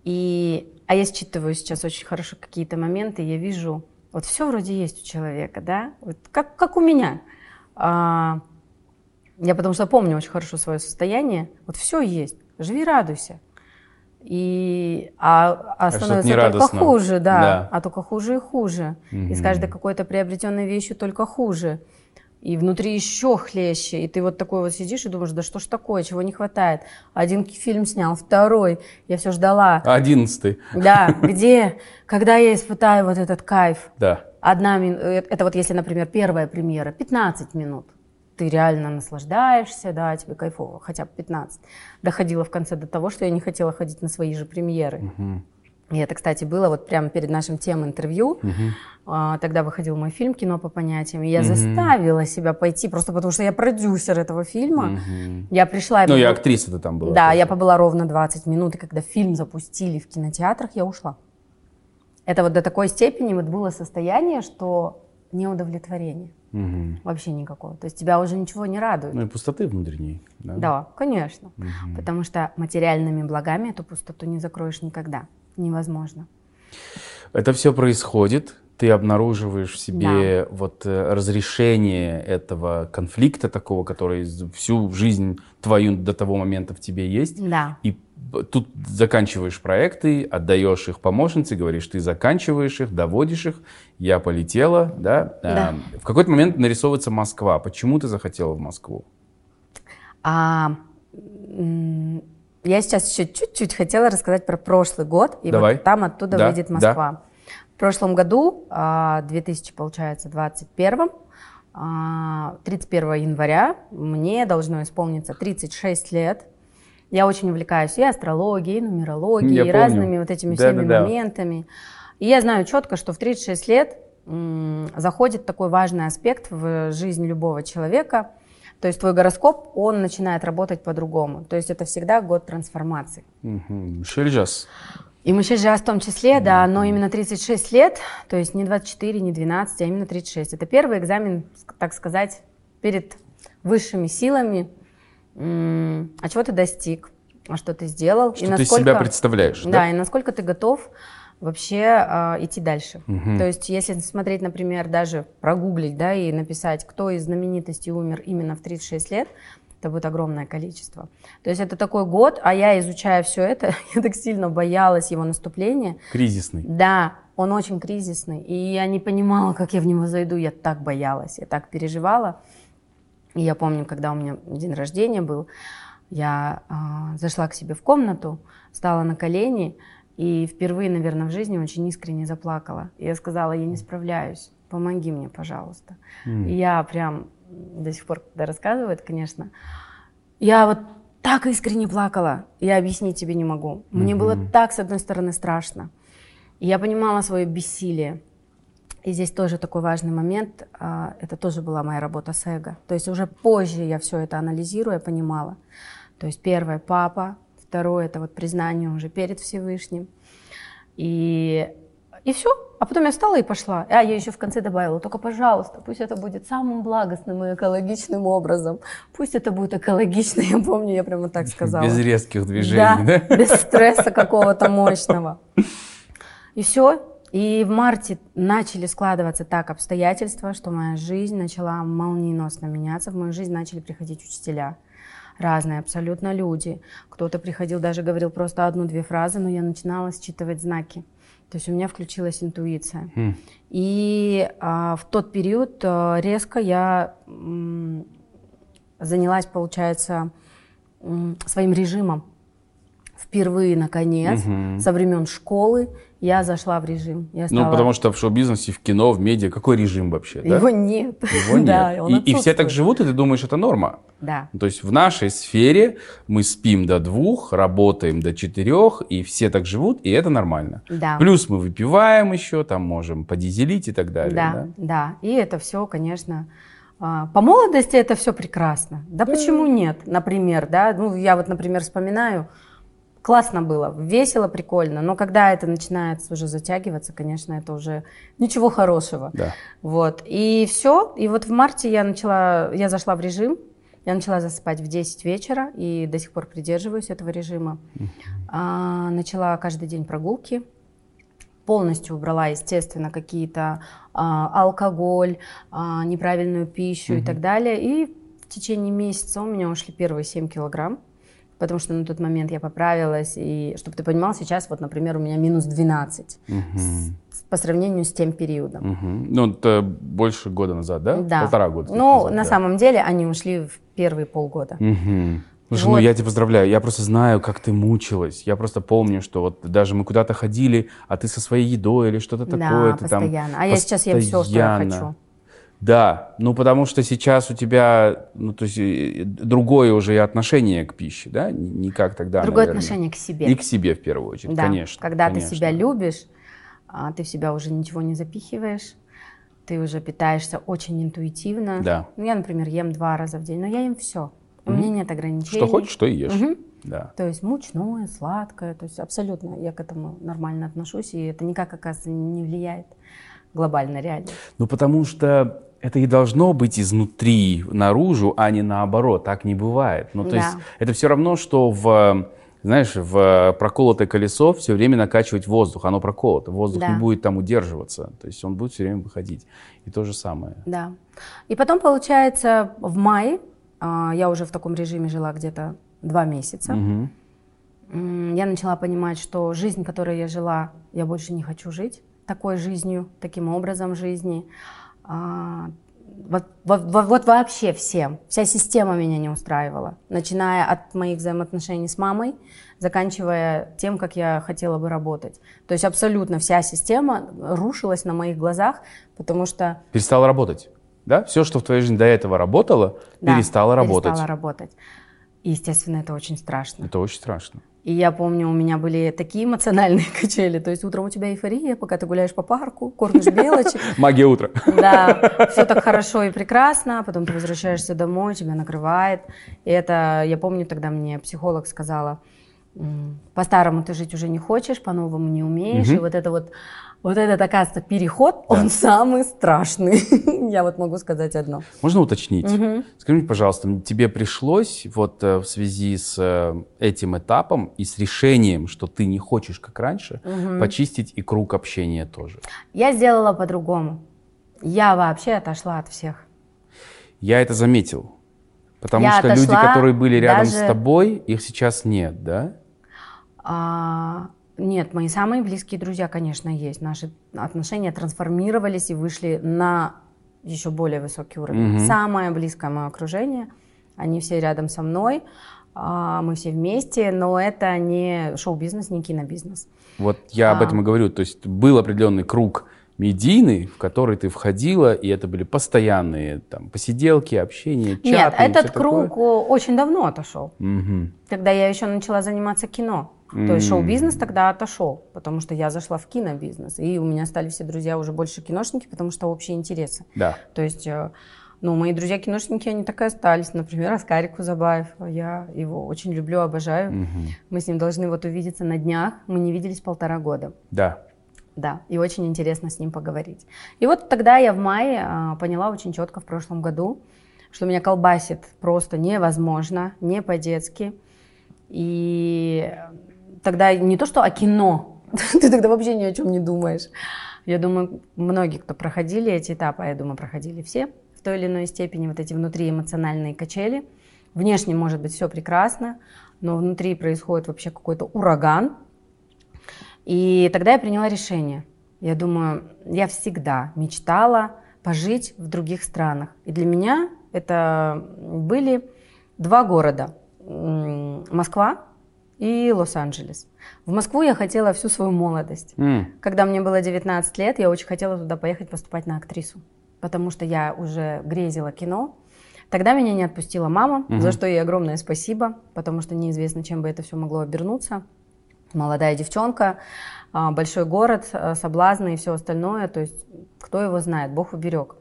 И, а я считываю сейчас очень хорошо какие-то моменты, я вижу, вот все вроде есть у человека, да, вот как, как у меня. А, я потому что помню очень хорошо свое состояние, вот все есть, живи, радуйся. И, а, а, а становится только радостно. хуже, да, да, а только хуже и хуже. Угу. И с каждой какой-то приобретенной вещью только хуже и внутри еще хлеще, и ты вот такой вот сидишь и думаешь, да что ж такое, чего не хватает. Один фильм снял, второй, я все ждала. Одиннадцатый. Да, где, когда я испытаю вот этот кайф. Да. Одна минута, э, это вот если, например, первая премьера, 15 минут, ты реально наслаждаешься, да, тебе кайфово, хотя бы 15. Доходила в конце до того, что я не хотела ходить на свои же премьеры. Угу. И это, кстати, было вот прямо перед нашим тем интервью. Uh-huh. Тогда выходил мой фильм «Кино по понятиям». И я uh-huh. заставила себя пойти, просто потому что я продюсер этого фильма. Uh-huh. Я пришла... Ну, и актриса-то там была. Да, тоже. я побыла ровно 20 минут, и когда фильм запустили в кинотеатрах, я ушла. Это вот до такой степени вот было состояние, что неудовлетворение. Угу. Вообще никакого. То есть тебя уже ничего не радует. Ну и пустоты внутренней. Да, да конечно. Угу. Потому что материальными благами эту пустоту не закроешь никогда невозможно. Это все происходит, ты обнаруживаешь в себе да. вот э, разрешение этого конфликта такого, который всю жизнь твою до того момента в тебе есть. Да. И тут заканчиваешь проекты, отдаешь их помощнице, говоришь, ты заканчиваешь их, доводишь их, я полетела, да. да. А, в какой-то момент нарисовывается Москва. Почему ты захотела в Москву? А, я сейчас еще чуть-чуть хотела рассказать про прошлый год, и Давай. вот там оттуда да, выйдет Москва. Да. В прошлом году, 2000, а, получается, 21 31 а, января мне должно исполниться 36 лет. Я очень увлекаюсь и астрологией, и нумерологией, я и помню. разными вот этими да, всеми да, моментами. И я знаю четко, что в 36 лет заходит такой важный аспект в жизнь любого человека – то есть твой гороскоп, он начинает работать по-другому. То есть это всегда год трансформации. Мишель Жас. И Мишель Жас в том числе, да, но именно 36 лет, то есть не 24, не 12, а именно 36. Это первый экзамен, так сказать, перед высшими силами. А чего ты достиг? А что ты сделал? Что и насколько, ты себя представляешь, да? Да, и насколько ты готов вообще э, идти дальше. Угу. То есть, если смотреть, например, даже прогуглить, да, и написать, кто из знаменитостей умер именно в 36 лет, это будет огромное количество. То есть это такой год, а я, изучая все это, я так сильно боялась его наступления. Кризисный. Да, он очень кризисный. И я не понимала, как я в него зайду. Я так боялась, я так переживала. И я помню, когда у меня день рождения был, я э, зашла к себе в комнату, стала на колени, И впервые, наверное, в жизни очень искренне заплакала. И я сказала, я не справляюсь, помоги мне, пожалуйста. Mm. И я прям до сих пор, когда рассказываю это, конечно, я вот так искренне плакала, я объяснить тебе не могу. Мне mm-hmm. было так, с одной стороны, страшно. И я понимала свое бессилие. И здесь тоже такой важный момент, а, это тоже была моя работа с эго. То есть уже позже я все это анализируя понимала. То есть первое – папа, второе – это вот признание уже перед Всевышним. И, и все, а потом я встала и пошла. А я еще в конце добавила, только, пожалуйста, пусть это будет самым благостным и экологичным образом. Пусть это будет экологично, я помню, я прямо так сказала. Без резких движений, да? да? без стресса какого-то мощного. И все. И в марте начали складываться так обстоятельства, что моя жизнь начала молниеносно меняться. В мою жизнь начали приходить учителя разные абсолютно люди. Кто-то приходил, даже говорил просто одну-две фразы, но я начинала считывать знаки. То есть у меня включилась интуиция. Mm. И а, в тот период а, резко я м, занялась, получается, м, своим режимом. Впервые, наконец, mm-hmm. со времен школы я зашла в режим. Я ну, стала... Ну, потому что в шоу-бизнесе, в кино, в медиа, какой режим вообще? Да? Его нет. Его нет. да, и, и все так живут, и ты думаешь, это норма. Да. То есть в нашей сфере мы спим до двух, работаем до четырех, и все так живут, и это нормально. Да. Плюс мы выпиваем еще, там можем подизелить и так далее. Да, да, да. И это все, конечно, а, по молодости это все прекрасно. Да, да почему нет? Например, да, ну я вот, например, вспоминаю, классно было, весело, прикольно. Но когда это начинает уже затягиваться, конечно, это уже ничего хорошего. Да. Вот. И все. И вот в марте я начала, я зашла в режим, я начала засыпать в 10 вечера и до сих пор придерживаюсь этого режима. А, начала каждый день прогулки. Полностью убрала, естественно, какие-то а, алкоголь, а, неправильную пищу и так далее. И в течение месяца у меня ушли первые 7 килограмм потому что на тот момент я поправилась, и чтобы ты понимал, сейчас вот, например, у меня минус 12 угу. с, по сравнению с тем периодом. Угу. Ну, это больше года назад, да? Да. Полтора года. Ну, назад, на да. самом деле они ушли в первые полгода. Угу. Слушай, ну, вот. ну я тебя поздравляю, я просто знаю, как ты мучилась. Я просто помню, что вот даже мы куда-то ходили, а ты со своей едой или что-то такое. Да, постоянно. Там а я сейчас ем все, что я хочу. Да, ну потому что сейчас у тебя, ну то есть другое уже и отношение к пище, да, не как тогда. Другое наверное. отношение к себе. И к себе в первую очередь, да. конечно. Когда конечно. ты себя любишь, а, ты в себя уже ничего не запихиваешь, ты уже питаешься очень интуитивно. Да. Ну я, например, ем два раза в день, но я ем все. У угу. меня нет ограничений. Что хочешь, что и ешь. Угу. Да. То есть мучное, сладкое, то есть абсолютно я к этому нормально отношусь, и это никак, оказывается, не влияет глобально, реально. Ну потому что это и должно быть изнутри наружу, а не наоборот. Так не бывает. Ну, то да. есть это все равно, что в знаешь, в проколотое колесо все время накачивать воздух, оно проколото, воздух да. не будет там удерживаться, то есть он будет все время выходить. И то же самое. Да. И потом, получается, в мае, а, я уже в таком режиме жила где-то два месяца, угу. я начала понимать, что жизнь, которой я жила, я больше не хочу жить такой жизнью, таким образом жизни. А, вот, вот, вот вообще всем. Вся система меня не устраивала. Начиная от моих взаимоотношений с мамой, заканчивая тем, как я хотела бы работать. То есть абсолютно вся система рушилась на моих глазах, потому что... Перестала работать, да? Все, что в твоей жизни до этого работало, да, перестало работать. перестала работать. И, естественно, это очень страшно. Это очень страшно. И я помню, у меня были такие эмоциональные качели. То есть утром у тебя эйфория, пока ты гуляешь по парку, кормишь белочек. Магия утра. Да, все так хорошо и прекрасно. Потом ты возвращаешься домой, тебя накрывает. И это, я помню, тогда мне психолог сказала, по-старому ты жить уже не хочешь, по-новому не умеешь. И вот это вот вот этот, оказывается, переход, да. он самый страшный. Я вот могу сказать одно. Можно уточнить? Угу. Скажи мне, пожалуйста, тебе пришлось вот э, в связи с э, этим этапом и с решением, что ты не хочешь, как раньше, угу. почистить и круг общения тоже? Я сделала по-другому. Я вообще отошла от всех. Я это заметил. Потому Я что люди, которые были рядом даже... с тобой, их сейчас нет, да? А, нет, мои самые близкие друзья, конечно, есть. Наши отношения трансформировались и вышли на еще более высокий уровень. Угу. Самое близкое мое окружение, они все рядом со мной. а, мы все вместе, но это не шоу-бизнес, не кинобизнес. Вот я об А. этом и говорю. То есть был определенный круг медийный, в который ты входила, и это были постоянные там посиделки, общения, чаты. Нет, этот круг такое. о, очень давно отошел. Мгм. Когда я еще начала заниматься кино. То есть шоу-бизнес тогда отошел, потому что я зашла в кинобизнес. И у меня стали все друзья уже больше киношники, потому что общие интересы. Да. То есть, э, ну, мои друзья-киношники, они так и остались. Например, Аскарик Кузабаев. Я его очень люблю, обожаю. Мгм. Мы с ним должны вот увидеться на днях. Мы не виделись полтора года. Да. Да, и очень интересно с ним поговорить. И вот тогда я в мае а, поняла очень четко в прошлом году, что меня колбасит просто невозможно, не по-детски. И тогда не то, что о кино, ты тогда вообще ни о чем не думаешь. Я думаю, многие, кто проходили эти этапы, а я думаю, проходили все в той или иной степени вот эти внутриэмоциональные качели. Внешне может быть все прекрасно, но внутри происходит вообще какой-то ураган, и тогда я приняла решение. Я думаю, я всегда мечтала пожить в других странах. И для меня это были два города. Москва и Лос-Анджелес. В Москву я хотела всю свою молодость. М. Когда мне было 19 лет, я очень хотела туда поехать поступать на актрису, потому что я уже грезила кино. Тогда меня не отпустила мама, Мгм. за что ей огромное спасибо, потому что неизвестно, чем бы это все могло обернуться. Молодая девчонка, а, большой город, а, соблазны и все остальное, то есть кто его знает, Бог уберег.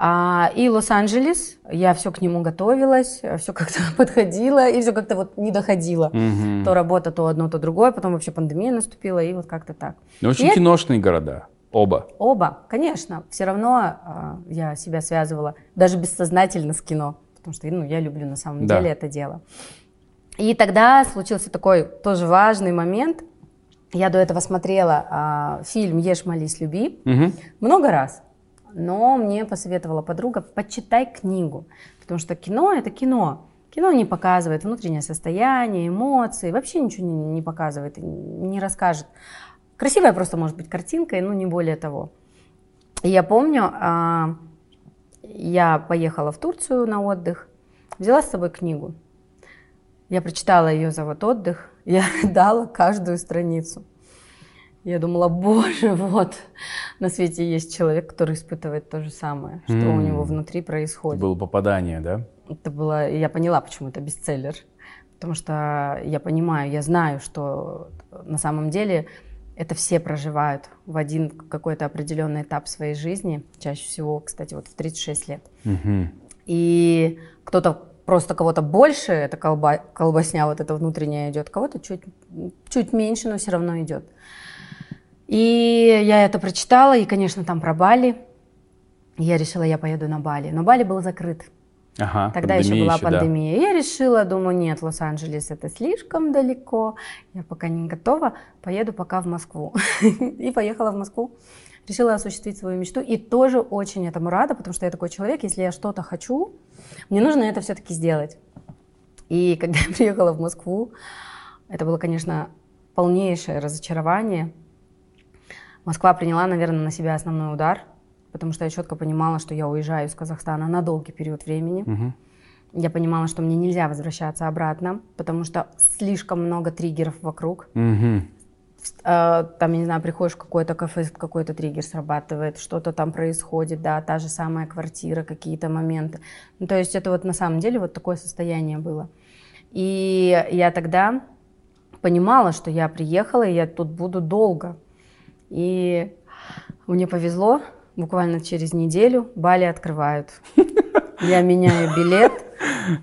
А, и Лос-Анджелес, я все к нему готовилась, все как-то подходило, и все как-то вот не доходило. Мгм. То работа, то одно, то другое, потом вообще пандемия наступила, и вот как-то так. Ну, очень И- киношные города. Оба. Оба, конечно. Все равно а, я себя связывала даже бессознательно с кино, потому что ну, я люблю на самом Да. деле это дело. И тогда случился такой тоже важный момент. Я до этого смотрела а, фильм «Ешь, молись, люби» Мгм. много раз. Но мне посоветовала подруга, почитай книгу, потому что кино – это кино. Кино не показывает внутреннее состояние, эмоции, вообще ничего не, не показывает, не расскажет. Красивая просто может быть картинкой, но не более того. И я помню, а, я поехала в Турцию на отдых, взяла с собой книгу. Я прочитала ее за вот отдых, я рыдала каждую страницу. Я думала, боже, вот, на свете есть человек, который испытывает то же самое, что у М. него внутри происходит. Было попадание, да? Это было, я поняла, почему это бестселлер. Потому что я понимаю, я знаю, что на самом деле это все проживают в один какой-то определенный этап своей жизни, чаще всего, кстати, вот в 36 лет. Мгм. И кто-то просто кого-то больше, это колба, колбасня вот эта внутренняя идет, кого-то чуть, чуть меньше, но все равно идет. И я это прочитала, и, конечно, там про Бали. Я решила, я поеду на Бали. Но Бали был закрыт. Ага, Тогда еще была да. пандемия. И Я решила, думаю, нет, Лос-Анджелес это слишком далеко, я пока не готова, поеду пока в Москву. И поехала в Москву. Решила осуществить свою мечту и тоже очень этому рада, потому что я такой человек, если я что-то хочу, мне нужно это все-таки сделать. И когда я приехала в Москву, это было, конечно, полнейшее разочарование. Москва приняла, наверное, на себя основной удар, потому что я четко понимала, что я уезжаю из Казахстана на долгий период времени. Мгм. Я понимала, что мне нельзя возвращаться обратно, потому что слишком много триггеров вокруг. Э, Там, я не знаю, приходишь в какое-то кафе, какой-то триггер срабатывает, что-то там происходит, да, та же самая квартира, какие-то моменты. Ну, то есть это вот на самом деле вот такое состояние было. И я тогда понимала, что я приехала, и я тут буду долго. И мне повезло, буквально через неделю Бали открывают. Я меняю билет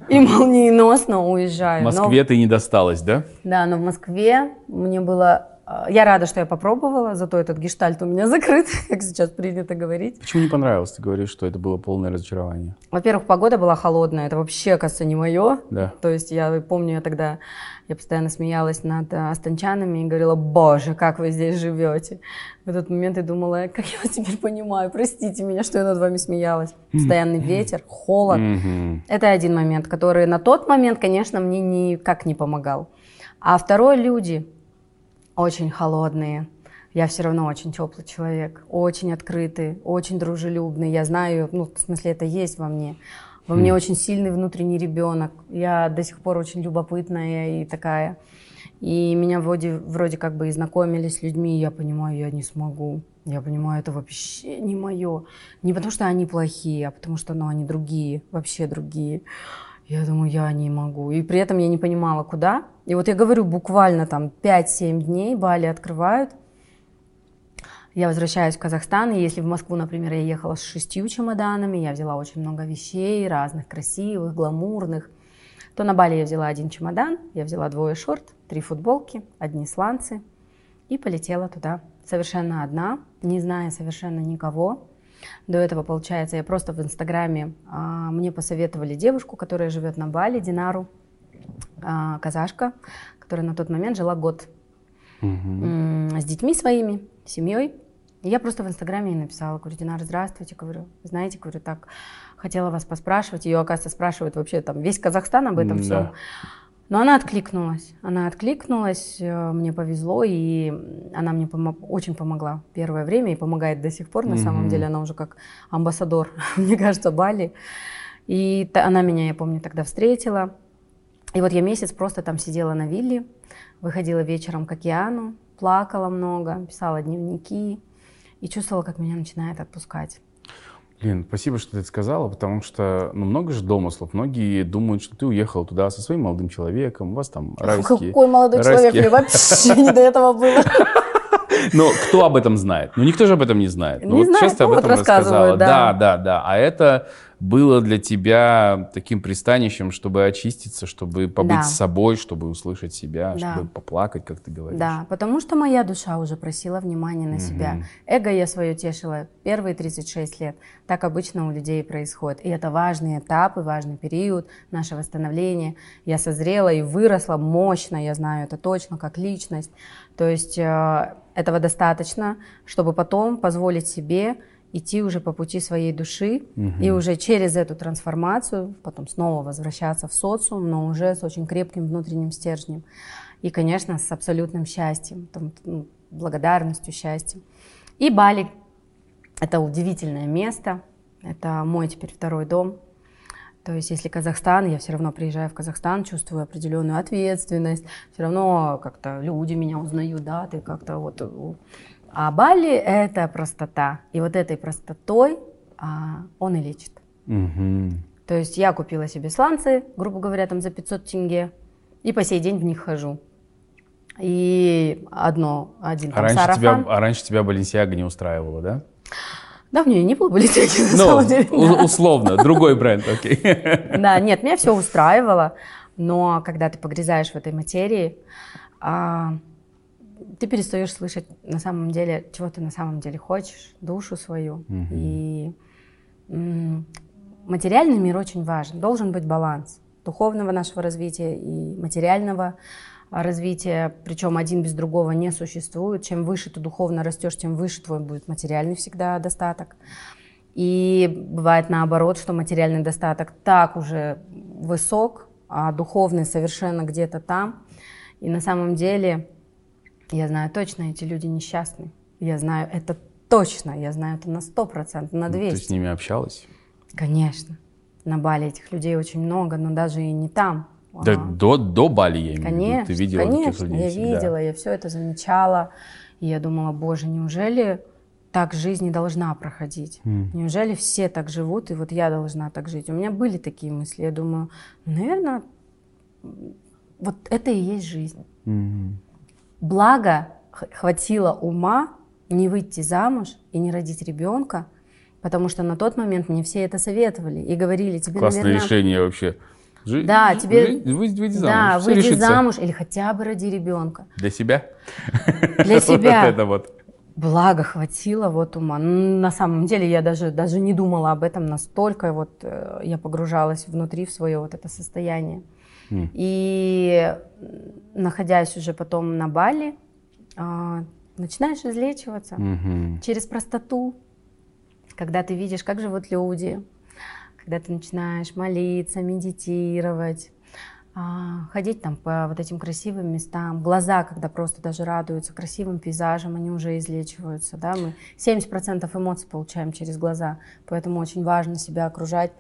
и молниеносно уезжаю. В Но- Москве ты не досталась, да? да, но в Москве мне было... э, Я рада, что я попробовала, зато этот гештальт у меня закрыт, как сейчас принято говорить. Почему не понравилось? Ты говоришь, что это было полное разочарование. Во-первых, погода была холодная, это вообще, кажется, не мое. Да. То есть я помню, я тогда, я постоянно смеялась над астанчанами и говорила, боже, как вы здесь живете. В этот момент я думала, как я вас теперь понимаю, простите меня, что я над вами смеялась. Постоянный ветер, холод. Это один момент, который на тот момент, конечно, мне никак не помогал. А второй, люди очень холодные. Я все равно очень теплый человек, очень открытый, очень дружелюбный. Я знаю, ну, в смысле, это есть во мне. Во мне очень сильный внутренний ребенок. Я до сих пор очень любопытная и такая. И меня вроде, вроде как бы и знакомили с людьми, и я понимаю, я не смогу. Я понимаю, это вообще не мое. Не потому что они плохие, а потому что ну, они другие, вообще другие. Я думаю, я не могу. И при этом я не понимала, куда. И вот я говорю, буквально там 5-7 дней Бали открывают. Я возвращаюсь в Казахстан, и если в Москву, например, я ехала с шестью чемоданами, я взяла очень много вещей, разных красивых, гламурных, то на Бали я взяла один чемодан, я взяла двое шорт, три футболки, одни сланцы и полетела туда совершенно одна, не зная совершенно никого. До этого, получается, я просто в Инстаграме, а, мне посоветовали девушку, которая живет на Бали, Динару, а, казашка, которая на тот момент жила год угу. с детьми своими, семьей. И я просто в Инстаграме ей написала, говорю, Динар, здравствуйте, говорю, знаете, говорю, так, хотела вас поспрашивать, ее, оказывается, спрашивают вообще там весь Казахстан об этом да. всем. Но она откликнулась. Она откликнулась, э, мне повезло, и она мне помо- очень помогла первое время и помогает до сих пор. На mm-hmm. самом деле она уже как амбассадор, мне кажется, Бали. И та, она меня, я помню, тогда встретила. И вот я месяц просто там сидела на вилле, выходила вечером к океану, плакала много, писала дневники и чувствовала, как меня начинает отпускать. Блин, спасибо, что ты это сказала, потому что ну, много же домыслов. Многие думают, что ты уехал туда со своим молодым человеком, у вас там райские... Какой молодой райские... человек? Мне вообще не до этого было. Но кто об этом знает? Ну, никто же об этом не знает. Ну, не вот знает, честно об этом вот рассказывала. Да. да, да, да. А это было для тебя таким пристанищем, чтобы очиститься, чтобы побыть да. с собой, чтобы услышать себя, да. чтобы поплакать, как ты говоришь. Да, потому что моя душа уже просила внимания на угу. себя. Эго я свое тешила первые 36 лет. Так обычно у людей происходит. И это важный этап и важный период нашего становления. Я созрела и выросла мощно, я знаю это точно, как личность. То есть э, этого достаточно, чтобы потом позволить себе идти уже по пути своей души угу. и уже через эту трансформацию потом снова возвращаться в социум, но уже с очень крепким внутренним стержнем. И, конечно, с абсолютным счастьем, там, ну, благодарностью, счастьем. И Бали — это удивительное место, это мой теперь второй дом. То есть, если Казахстан, я все равно приезжаю в Казахстан, чувствую определенную ответственность, все равно как-то люди меня узнают, да, ты как-то вот а Бали – это простота. И вот этой простотой а, он и лечит. Угу. То есть я купила себе сланцы, грубо говоря, там за 500 тенге, и по сей день в них хожу. И одно, один а там раньше сарафан. Тебя, а раньше тебя Баленсиага не устраивала, да? Да, в нее не было Баленсиаги, на ну, самом деле. Да. условно, другой бренд, окей. Да, нет, меня все устраивало, но когда ты погрязаешь в этой материи, а, ты перестаешь слышать на самом деле, чего ты на самом деле хочешь, душу свою. Угу. И м- материальный мир очень важен. Должен быть баланс духовного нашего развития и материального развития, причем один без другого не существует. Чем выше ты духовно растешь, тем выше твой будет материальный всегда достаток. И бывает наоборот, что материальный достаток так уже высок, а духовный совершенно где-то там. И на самом деле я знаю точно, эти люди несчастны. Я знаю это точно. Я знаю это на сто процентов, на 200. Ну, ты с ними общалась? Конечно. На Бали этих людей очень много, но даже и не там. Да, а. до, до Бали, я имею конечно, в виду. Ты видела конечно, таких людей я всегда. видела, я все это замечала. И я думала, боже, неужели так жизнь не должна проходить? Mm. Неужели все так живут, и вот я должна так жить? У меня были такие мысли. Я думаю, наверное, вот это и есть жизнь. Mm-hmm. Благо хватило ума не выйти замуж и не родить ребенка, потому что на тот момент мне все это советовали и говорили тебе, Классное наверное... решение вообще. Жи... Да, тебе... Жи... Выйди, выйди замуж. Да, выйди решится. замуж или хотя бы роди ребенка. Для себя? Для себя. вот это вот. Благо хватило вот ума. На самом деле я даже, даже не думала об этом настолько. Вот э, я погружалась внутри в свое вот это состояние. И находясь уже потом на Бали, а, начинаешь излечиваться mm через простоту, когда ты видишь, как живут люди, когда ты начинаешь молиться, медитировать, а, ходить там по вот этим красивым местам. Глаза, когда просто даже радуются красивым пейзажем, они уже излечиваются. Да? Мы 70% эмоций получаем через глаза, поэтому очень важно себя окружать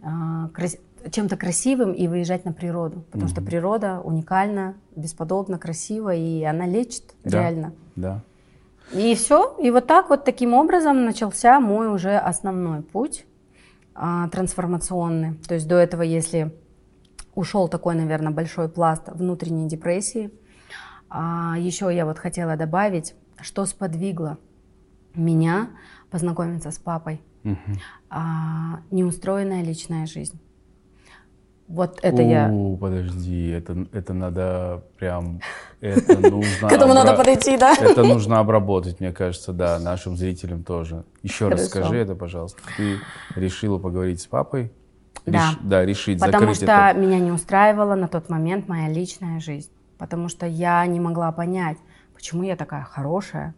а, чем-то красивым и выезжать на природу. Потому угу. что природа уникальна, бесподобна, красива, и она лечит да, реально. Да. И все. И вот так вот таким образом начался мой уже основной путь а, трансформационный. То есть до этого, если ушел такой, наверное, большой пласт внутренней депрессии, а, еще я вот хотела добавить, что сподвигло меня познакомиться с папой. Угу. А, неустроенная личная жизнь. Вот это О, я. подожди, это, это надо прям, это нужно... К этому надо подойти, да? Это нужно обработать, мне кажется, да, нашим зрителям тоже. Еще раз скажи это, пожалуйста. Ты решила поговорить с папой? Да. да, решить Потому закрыть что это. меня не устраивала на тот момент моя личная жизнь. Потому что я не могла понять, почему я такая хорошая,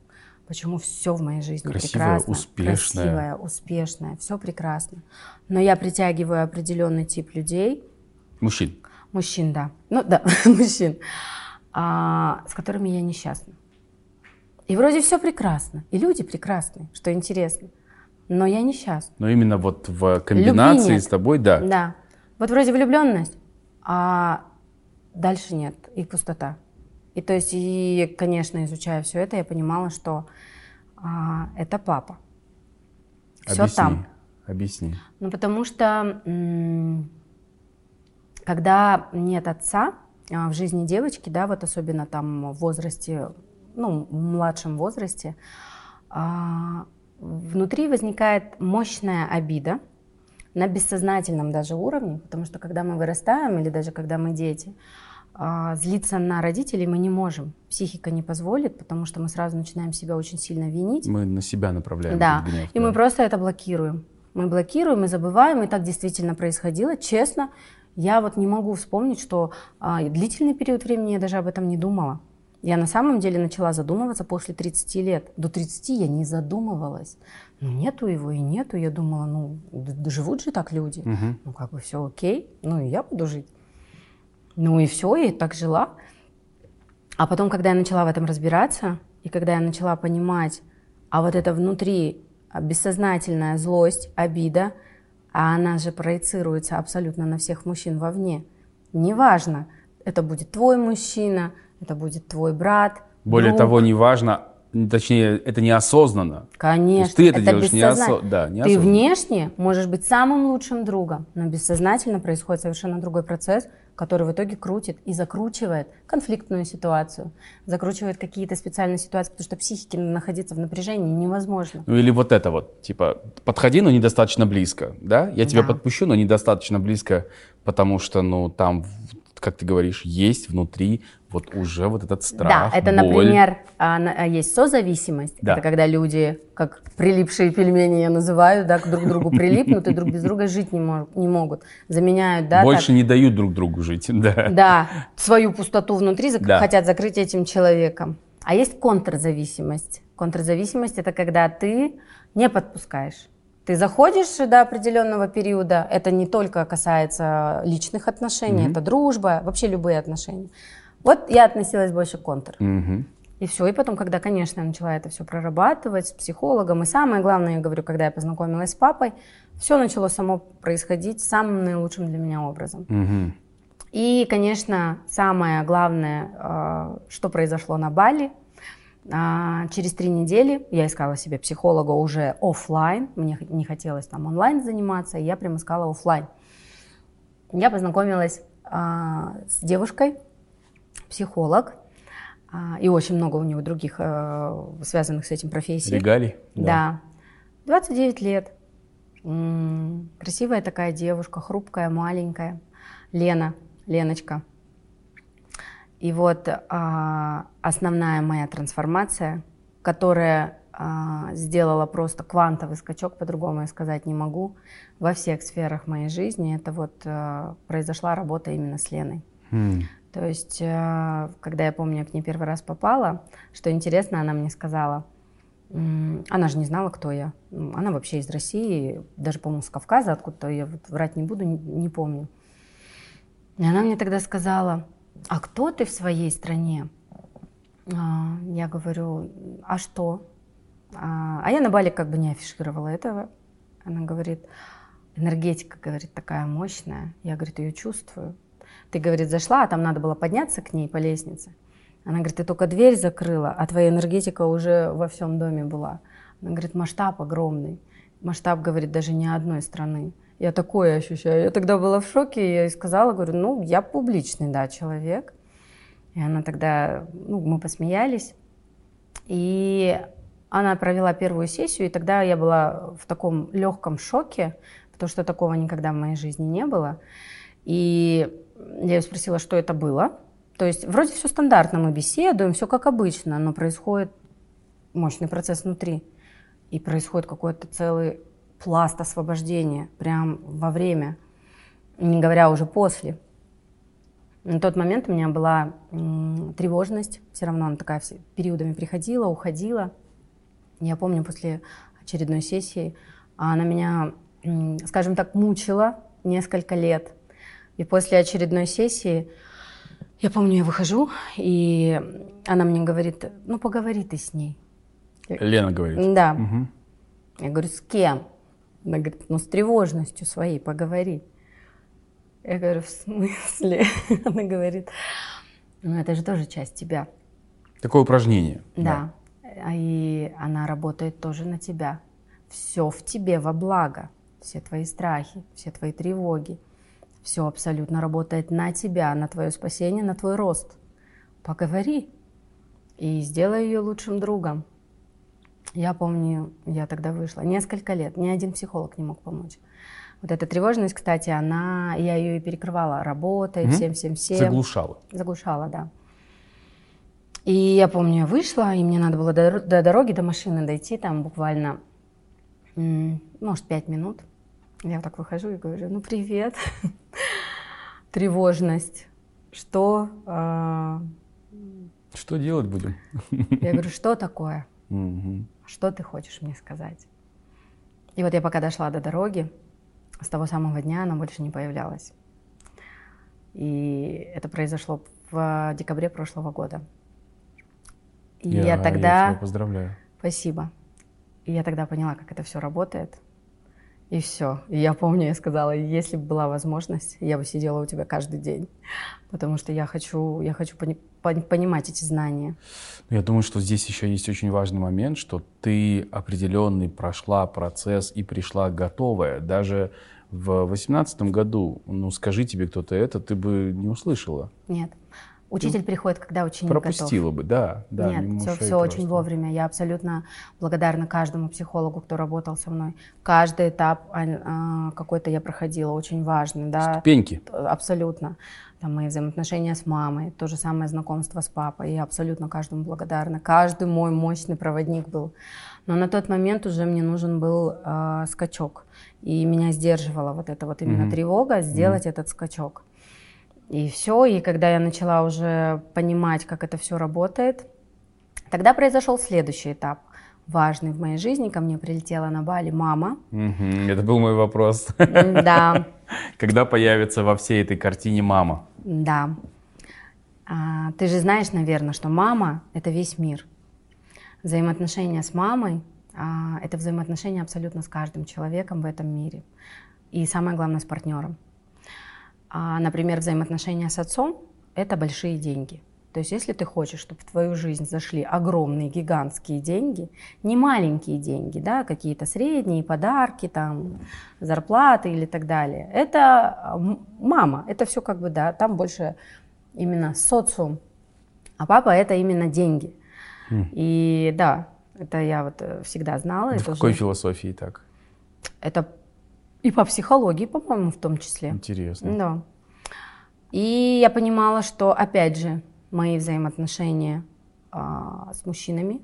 почему все в моей жизни Красивая, прекрасно. успешная. Красивая, успешная, все прекрасно. Но я притягиваю определенный тип людей, Мужчин. Мужчин, да. Ну да, мужчин, а, с которыми я несчастна. И вроде все прекрасно, и люди прекрасны, что интересно. Но я несчастна. Но именно вот в комбинации с тобой, да. Да. Вот вроде влюбленность, а дальше нет, и пустота. И то есть, и, конечно, изучая все это, я понимала, что а, это папа. Все Объясни. там. Объясни. Ну, потому что м- когда нет отца а, в жизни девочки, да, вот особенно там в возрасте, ну, в младшем возрасте, а, внутри возникает мощная обида на бессознательном даже уровне, потому что когда мы вырастаем или даже когда мы дети, а, злиться на родителей мы не можем. Психика не позволит, потому что мы сразу начинаем себя очень сильно винить. Мы на себя направляем да. гнев. И да. мы просто это блокируем. Мы блокируем и забываем, и так действительно происходило. Честно, я вот не могу вспомнить, что а, длительный период времени я даже об этом не думала. Я на самом деле начала задумываться после 30 лет. До 30 я не задумывалась. Ну, нету его и нету. Я думала, ну, живут же так люди. Угу. Ну, как бы все окей. Ну, и я буду жить. Ну, и все, я так жила. А потом, когда я начала в этом разбираться, и когда я начала понимать, а вот это внутри бессознательная злость, обида – а она же проецируется абсолютно на всех мужчин вовне. Неважно, это будет твой мужчина, это будет твой брат. Более друг. того, неважно, точнее, это неосознанно. Конечно, ты это, это делаешь неосо... да, неосознанно. Ты внешне можешь быть самым лучшим другом, но бессознательно происходит совершенно другой процесс, который в итоге крутит и закручивает конфликтную ситуацию, закручивает какие-то специальные ситуации, потому что психике находиться в напряжении невозможно. Ну или вот это вот, типа, подходи, но недостаточно близко, да? Я тебя Да. подпущу, но недостаточно близко, потому что, ну, там, как ты говоришь, есть внутри вот уже вот этот страх, Да, это, боль. например, а, а, есть созависимость. Да. Это когда люди, как прилипшие пельмени я называю, да, к друг другу прилипнут и друг без друга жить не, мог- не могут. Заменяют, да, Больше так, не дают друг другу жить, да. да, свою пустоту внутри зак- Да. хотят закрыть этим человеком. А есть контрзависимость. Контрзависимость это когда ты не подпускаешь. Ты заходишь до определенного периода, это не только касается личных отношений, Мгм. это дружба, вообще любые отношения. Вот я относилась больше к контр. Мгм. И все. И потом, когда, конечно, я начала это все прорабатывать с психологом, и самое главное, я говорю, когда я познакомилась с папой, все начало само происходить самым наилучшим для меня образом. Мгм. И, конечно, самое главное, э, что произошло на Бали, а, через три недели я искала себе психолога уже офлайн, мне не хотелось там онлайн заниматься, и я прям искала офлайн. Я познакомилась а, с девушкой, психолог, а, и очень много у него других э, связанных с этим профессий. Регалий? Да. 29 лет. Красивая такая девушка, хрупкая, маленькая. Лена, Леночка. И вот а, основная моя трансформация, которая а, сделала просто квантовый скачок, по-другому я сказать не могу, во всех сферах моей жизни, это вот а, произошла работа именно с Леной. М. То есть, э, когда я помню, я к ней первый раз попала, что интересно, она мне сказала, она же не знала, кто я. Она вообще из России, даже, по-моему, с Кавказа, откуда-то, я вот врать не буду, не, не помню. И она мне тогда сказала, а кто ты в своей стране? А, Я говорю, а что? А а я на Бали как бы не афишировала этого. Она говорит, энергетика, говорит, такая мощная. Я, говорит, ее чувствую. Ты, говорит, зашла, а там надо было подняться к ней по лестнице. Она говорит, ты только дверь закрыла, а твоя энергетика уже во всем доме была. Она говорит, масштаб огромный. Масштаб, говорит, даже не одной страны. Я такое ощущаю. Я тогда была в шоке, и я ей сказала, говорю, ну, я публичный, да, человек. И она тогда, ну, мы посмеялись. И она провела первую сессию, и тогда я была в таком легком шоке, потому что такого никогда в моей жизни не было. И я ее спросила, что это было. То есть вроде все стандартно, мы беседуем, все как обычно, но происходит мощный процесс внутри. И происходит какой-то целый пласт освобождения прям во время, не говоря уже после. На тот момент у меня была тревожность, все равно она такая все, периодами приходила, уходила. Я помню, после очередной сессии она меня, скажем так, мучила несколько лет. И после очередной сессии, я помню, я выхожу, и она мне говорит, ну поговори ты с ней. Лена говорит. Да. Мгм. Я говорю, с кем? Она говорит, ну с тревожностью своей поговори. Я говорю, в смысле? Она говорит, ну это же тоже часть тебя. Такое упражнение. Да. А И она работает тоже на тебя. Все в тебе во благо. Все твои страхи, все твои тревоги. Все абсолютно работает на тебя, на твое спасение, на твой рост. Поговори и сделай ее лучшим другом. Я помню, я тогда вышла. Несколько лет. Ни один психолог не мог помочь. Вот эта тревожность, кстати, она, я ее и перекрывала работой, Мгм. всем-всем-всем. Заглушала. Заглушала, да. И я помню, я вышла, и мне надо было до, до дороги, до машины дойти, там буквально, может, пять минут. Я вот так выхожу и говорю, ну, привет, тревожность, что? А, Что делать будем? Я говорю, что такое? Мгм. Что ты хочешь мне сказать? И вот я пока дошла до дороги, с того самого дня она больше не появлялась. И это произошло в декабре прошлого года. И я, Я тогда... тебя поздравляю. Спасибо. И я тогда поняла, как это все работает. И все. И я помню, я сказала, если бы была возможность, я бы сидела у тебя каждый день. Потому что я хочу, я хочу пони- пон- понимать эти знания. Ну, Я думаю, что здесь еще есть очень важный момент, что ты определенный прошла процесс и пришла готовая. Даже в восемнадцатом году, ну скажи тебе кто-то это, ты бы не услышала. Нет. Учитель приходит, когда ученик готов. Пропустила бы, да. да Нет, все, все очень вовремя. Я абсолютно благодарна каждому психологу, кто работал со мной. Каждый этап а, а, какой-то я проходила, очень важный, да. Ступеньки. Абсолютно. Там мои взаимоотношения с мамой, то же самое знакомство с папой. Я абсолютно каждому благодарна. Каждый мой мощный проводник был. Но на тот момент уже мне нужен был э, скачок. И меня сдерживала вот эта вот именно Мгм. тревога сделать этот скачок. И все. И когда я начала уже понимать, как это все работает, тогда произошел следующий этап. Важный в моей жизни. Ко мне прилетела на Бали мама. Это был мой вопрос. Да. Когда появится во всей этой картине мама? Да. А, ты же знаешь, наверное, что мама — это весь мир. Взаимоотношения с мамой а, — это взаимоотношения абсолютно с каждым человеком в этом мире. И самое главное — с партнером. А, например, взаимоотношения с отцом — это большие деньги. То есть если ты хочешь, чтобы в твою жизнь зашли огромные, гигантские деньги, не маленькие деньги, да, какие-то средние, подарки, там, зарплаты или так далее, это а, мама, это все как бы, да, там больше именно социум, а папа это именно деньги. И да, это я вот э, всегда знала. В это какой уже- философии так? это и по психологии, по-моему, в том числе. Интересно. Да. И я понимала, что, опять же, мои взаимоотношения а, с мужчинами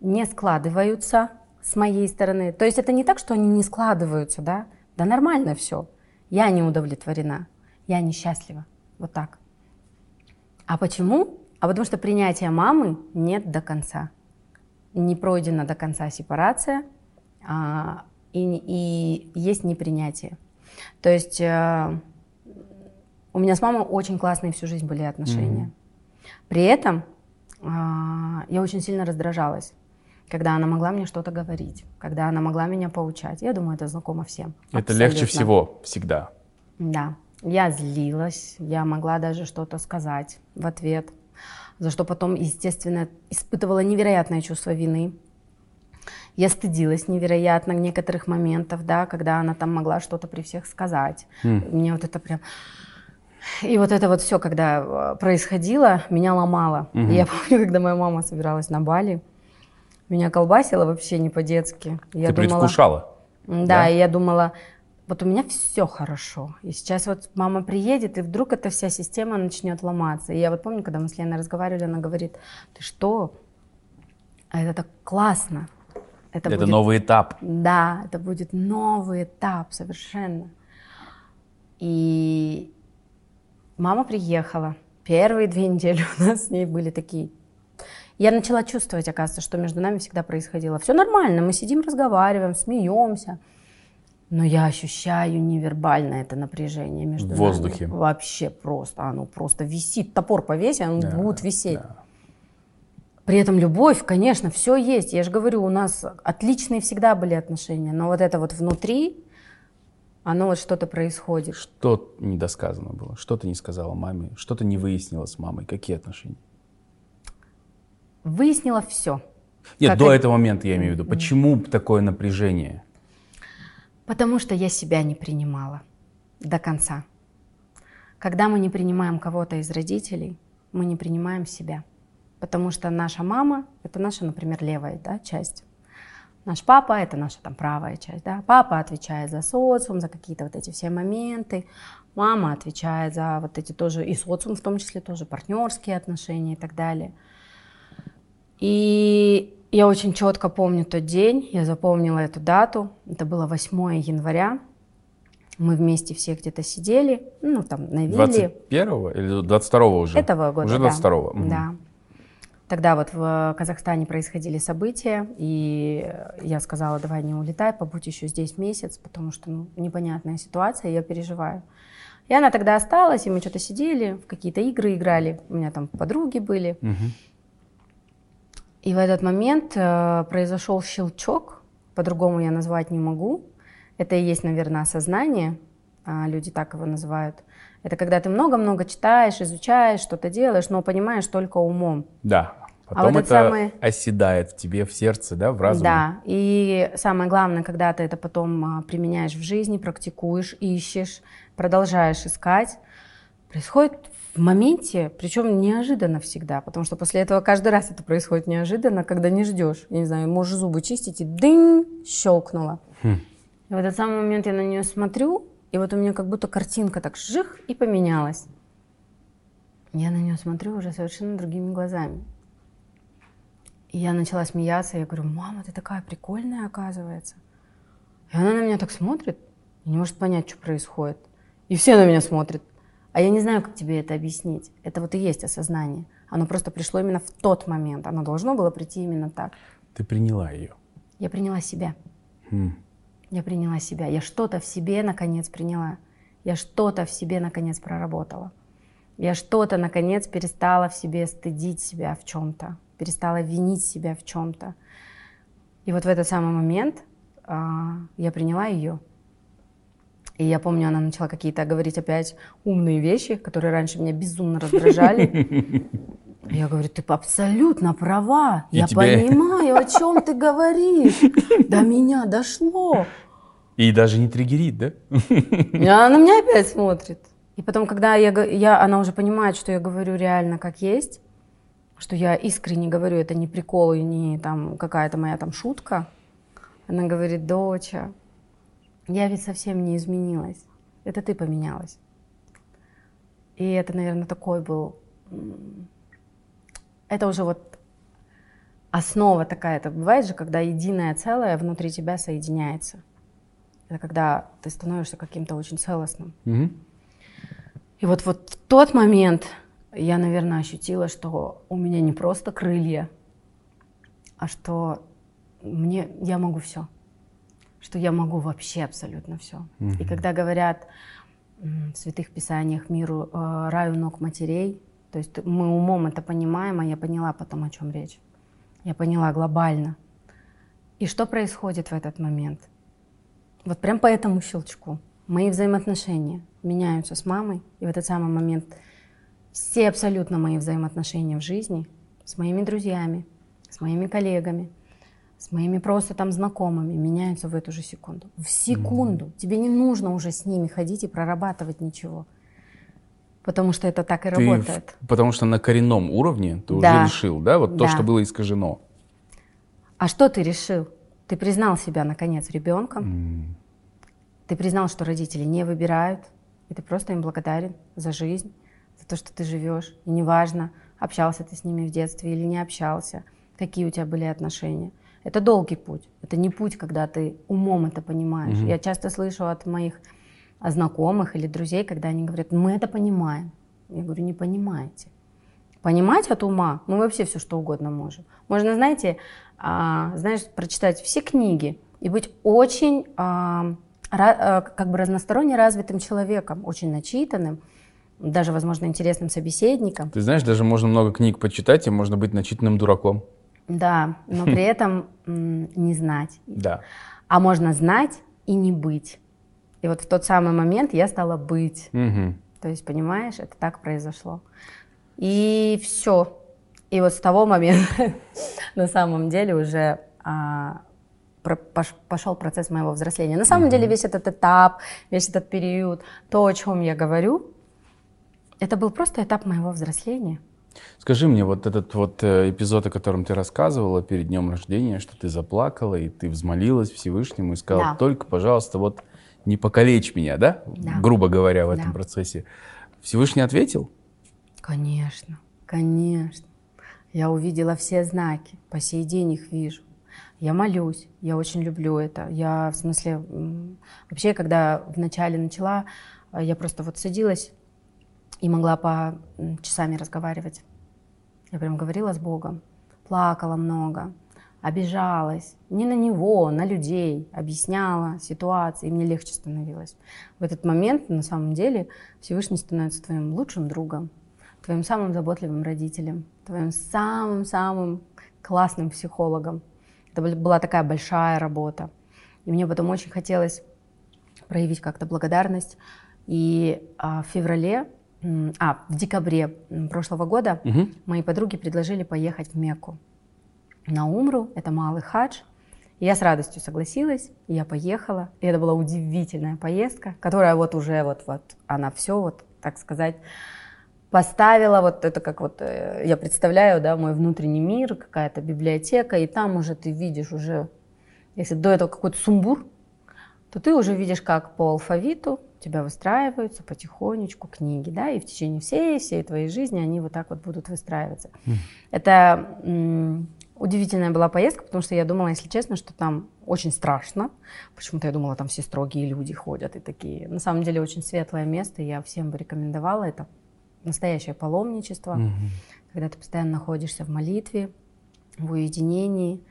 не складываются с моей стороны. То есть это не так, что они не складываются, да? Да нормально все. Я не удовлетворена, я несчастлива. Вот так. А почему? А потому что принятия мамы нет до конца. Не пройдена до конца сепарация, а, и, и есть непринятие. То есть э, у меня с мамой очень классные всю жизнь были отношения. При этом а, я очень сильно раздражалась. когда она могла мне что-то говорить, когда она могла меня поучать. Я думаю, это знакомо всем. Это Абсолютно. легче всего всегда. Да. Я злилась, я могла даже что-то сказать в ответ, за что потом, естественно, испытывала невероятное чувство вины. Я стыдилась невероятно некоторых моментов, да, когда она там могла что-то при всех сказать. Mm. Мне вот это прям... И вот это вот все, когда э, происходило, меня ломало. Mm-hmm. И я помню, когда моя мама собиралась на Бали, меня колбасило вообще не по-детски. Я Ты думала, предвкушала? Да, да, и я думала, вот у меня все хорошо. И сейчас вот мама приедет, и вдруг эта вся система начнет ломаться. И я вот помню, когда мы с Леной разговаривали, она говорит, ты что? А это так классно. Это, это будет, новый этап. Да, это будет новый этап совершенно. И мама приехала. Первые две недели у нас с ней были такие я начала чувствовать, оказывается, что между нами всегда происходило. Все нормально, мы сидим, разговариваем, смеемся. Но я ощущаю невербальное это напряжение между В воздухе. Нами. Вообще просто, оно просто висит. Топор повесь, оно да, будет висеть. Да. При этом любовь, конечно, все есть. Я же говорю, у нас отличные всегда были отношения. Но вот это вот внутри, оно вот что-то происходит. Что недосказано было? Что ты не сказала маме? Что ты не выяснила с мамой? Какие отношения? Выяснила все. Нет, как до это... этого момента я имею в виду. Почему такое напряжение? Потому что я себя не принимала до конца. Когда мы не принимаем кого-то из родителей, мы не принимаем себя. Потому что наша мама — это наша, например, левая да, часть. Наш папа — это наша там правая часть. Да? Папа отвечает за социум, за какие-то вот эти все моменты. Мама отвечает за вот эти тоже, и социум в том числе тоже, партнерские отношения и так далее — и я очень четко помню тот день, я запомнила эту дату. Это было 8 января. Мы вместе все где-то сидели, ну, там, на вилле. 21 или 22 уже? Этого года, Уже 22 да. Угу. Да. Тогда вот в Казахстане происходили события, и я сказала, давай не улетай, побудь еще здесь месяц, потому что ну, непонятная ситуация, я переживаю. И она тогда осталась, и мы что-то сидели, в какие-то игры играли, у меня там подруги были. Угу. И в этот момент э, произошел щелчок, по-другому я назвать не могу. Это и есть, наверное, осознание, а люди так его называют. Это когда ты много-много читаешь, изучаешь, что-то делаешь, но понимаешь только умом. Да. А потом а вот это самый... оседает в тебе, в сердце, да, в разуме. Да. И самое главное, когда ты это потом а, применяешь в жизни, практикуешь, ищешь, продолжаешь искать, происходит в моменте, причем неожиданно всегда, потому что после этого каждый раз это происходит неожиданно, когда не ждешь. Я не знаю, можешь зубы чистить, и дынь, щелкнуло. Хм. И в этот самый момент я на нее смотрю, и вот у меня как будто картинка так жих и поменялась. Я на нее смотрю уже совершенно другими глазами. И я начала смеяться, я говорю, мама, ты такая прикольная, оказывается. И она на меня так смотрит, и не может понять, что происходит. И все на меня смотрят. А я не знаю, как тебе это объяснить. Это вот и есть осознание. Оно просто пришло именно в тот момент. Оно должно было прийти именно так. Ты приняла ее? Я приняла себя. Хм. Я приняла себя. Я что-то в себе наконец приняла. Я что-то в себе наконец проработала. Я что-то наконец перестала в себе стыдить себя в чем-то, перестала винить себя в чем-то. И вот в этот самый момент а, я приняла ее. И я помню, она начала какие-то говорить опять умные вещи, которые раньше меня безумно раздражали. Я говорю, ты абсолютно права. И я тебе... понимаю, о чем ты говоришь. До меня дошло. И даже не триггерит, да? И она на меня опять смотрит. И потом, когда я, я, она уже понимает, что я говорю реально как есть, что я искренне говорю, это не прикол и не там какая-то моя там шутка, она говорит, доча, я ведь совсем не изменилась. Это ты поменялась. И это, наверное, такой был... Это уже вот основа такая. Это бывает же, когда единое целое внутри тебя соединяется. Это когда ты становишься каким-то очень целостным. Угу. И вот, вот в тот момент я, наверное, ощутила, что у меня не просто крылья, а что мне, я могу все что я могу вообще абсолютно все. Угу. И когда говорят в святых писаниях миру э, раю ног матерей, то есть мы умом это понимаем, а я поняла потом, о чем речь. Я поняла глобально, И что происходит в этот момент? Вот прям по этому щелчку мои взаимоотношения меняются с мамой, и в этот самый момент все абсолютно мои взаимоотношения в жизни с моими друзьями, с моими коллегами, с моими просто там знакомыми меняются в эту же секунду. В секунду. Mm-hmm. Тебе не нужно уже с ними ходить и прорабатывать ничего. Потому что это так и ты работает. В, потому что на коренном уровне ты да. уже решил, да? Вот да. то, что было искажено. А что ты решил? Ты признал себя, наконец, ребенком. Mm. Ты признал, что родители не выбирают. И ты просто им благодарен за жизнь, за то, что ты живешь. И неважно, общался ты с ними в детстве или не общался, какие у тебя были отношения. Это долгий путь. Это не путь, когда ты умом это понимаешь. Угу. Я часто слышу от моих знакомых или друзей, когда они говорят, мы это понимаем. Я говорю, не понимаете. Понимать от ума мы вообще все что угодно можем. Можно, знаете, а, знаешь, прочитать все книги и быть очень а, а, как бы разносторонне развитым человеком, очень начитанным, даже, возможно, интересным собеседником. Ты знаешь, даже можно много книг почитать, и можно быть начитанным дураком. Да, но при этом не знать. Да. А можно знать и не быть. И вот в тот самый момент я стала быть. Угу. То есть, понимаешь, это так произошло. И все. И вот с того момента на самом деле уже а, пошел процесс моего взросления. На самом угу. деле весь этот этап, весь этот период, то, о чем я говорю, это был просто этап моего взросления. Скажи мне, вот этот вот э, эпизод, о котором ты рассказывала перед днем рождения, что ты заплакала и ты взмолилась Всевышнему и сказала, да. только, пожалуйста, вот не покалечь меня, да? да. Грубо говоря, в этом да. процессе. Всевышний ответил? Конечно, конечно. Я увидела все знаки, по сей день их вижу. Я молюсь, я очень люблю это. Я, в смысле, вообще, когда вначале начала, э, я просто вот садилась и могла по часами разговаривать. Я прям говорила с Богом, плакала много, обижалась. Не на него, на людей, объясняла ситуации, и мне легче становилось. В этот момент, на самом деле, Всевышний становится твоим лучшим другом, твоим самым заботливым родителем, твоим самым-самым классным психологом. Это была такая большая работа. И мне потом очень хотелось проявить как-то благодарность. И а, в феврале а, в декабре прошлого года угу. мои подруги предложили поехать в Мекку на Умру, это малый хадж. Я с радостью согласилась, я поехала. И это была удивительная поездка, которая вот уже вот, вот она все, вот, так сказать, поставила вот это как вот, э, я представляю, да, мой внутренний мир, какая-то библиотека, и там уже ты видишь уже, если до этого какой-то сумбур, то ты уже видишь, как по алфавиту тебя выстраиваются потихонечку книги, да, и в течение всей, всей твоей жизни они вот так вот будут выстраиваться. Mm. Это удивительная была поездка, потому что я думала, если честно, что там очень страшно. Почему-то я думала, там все строгие люди ходят и такие. На самом деле очень светлое место, я всем бы рекомендовала. Это настоящее паломничество, mm-hmm. когда ты постоянно находишься в молитве, в уединении,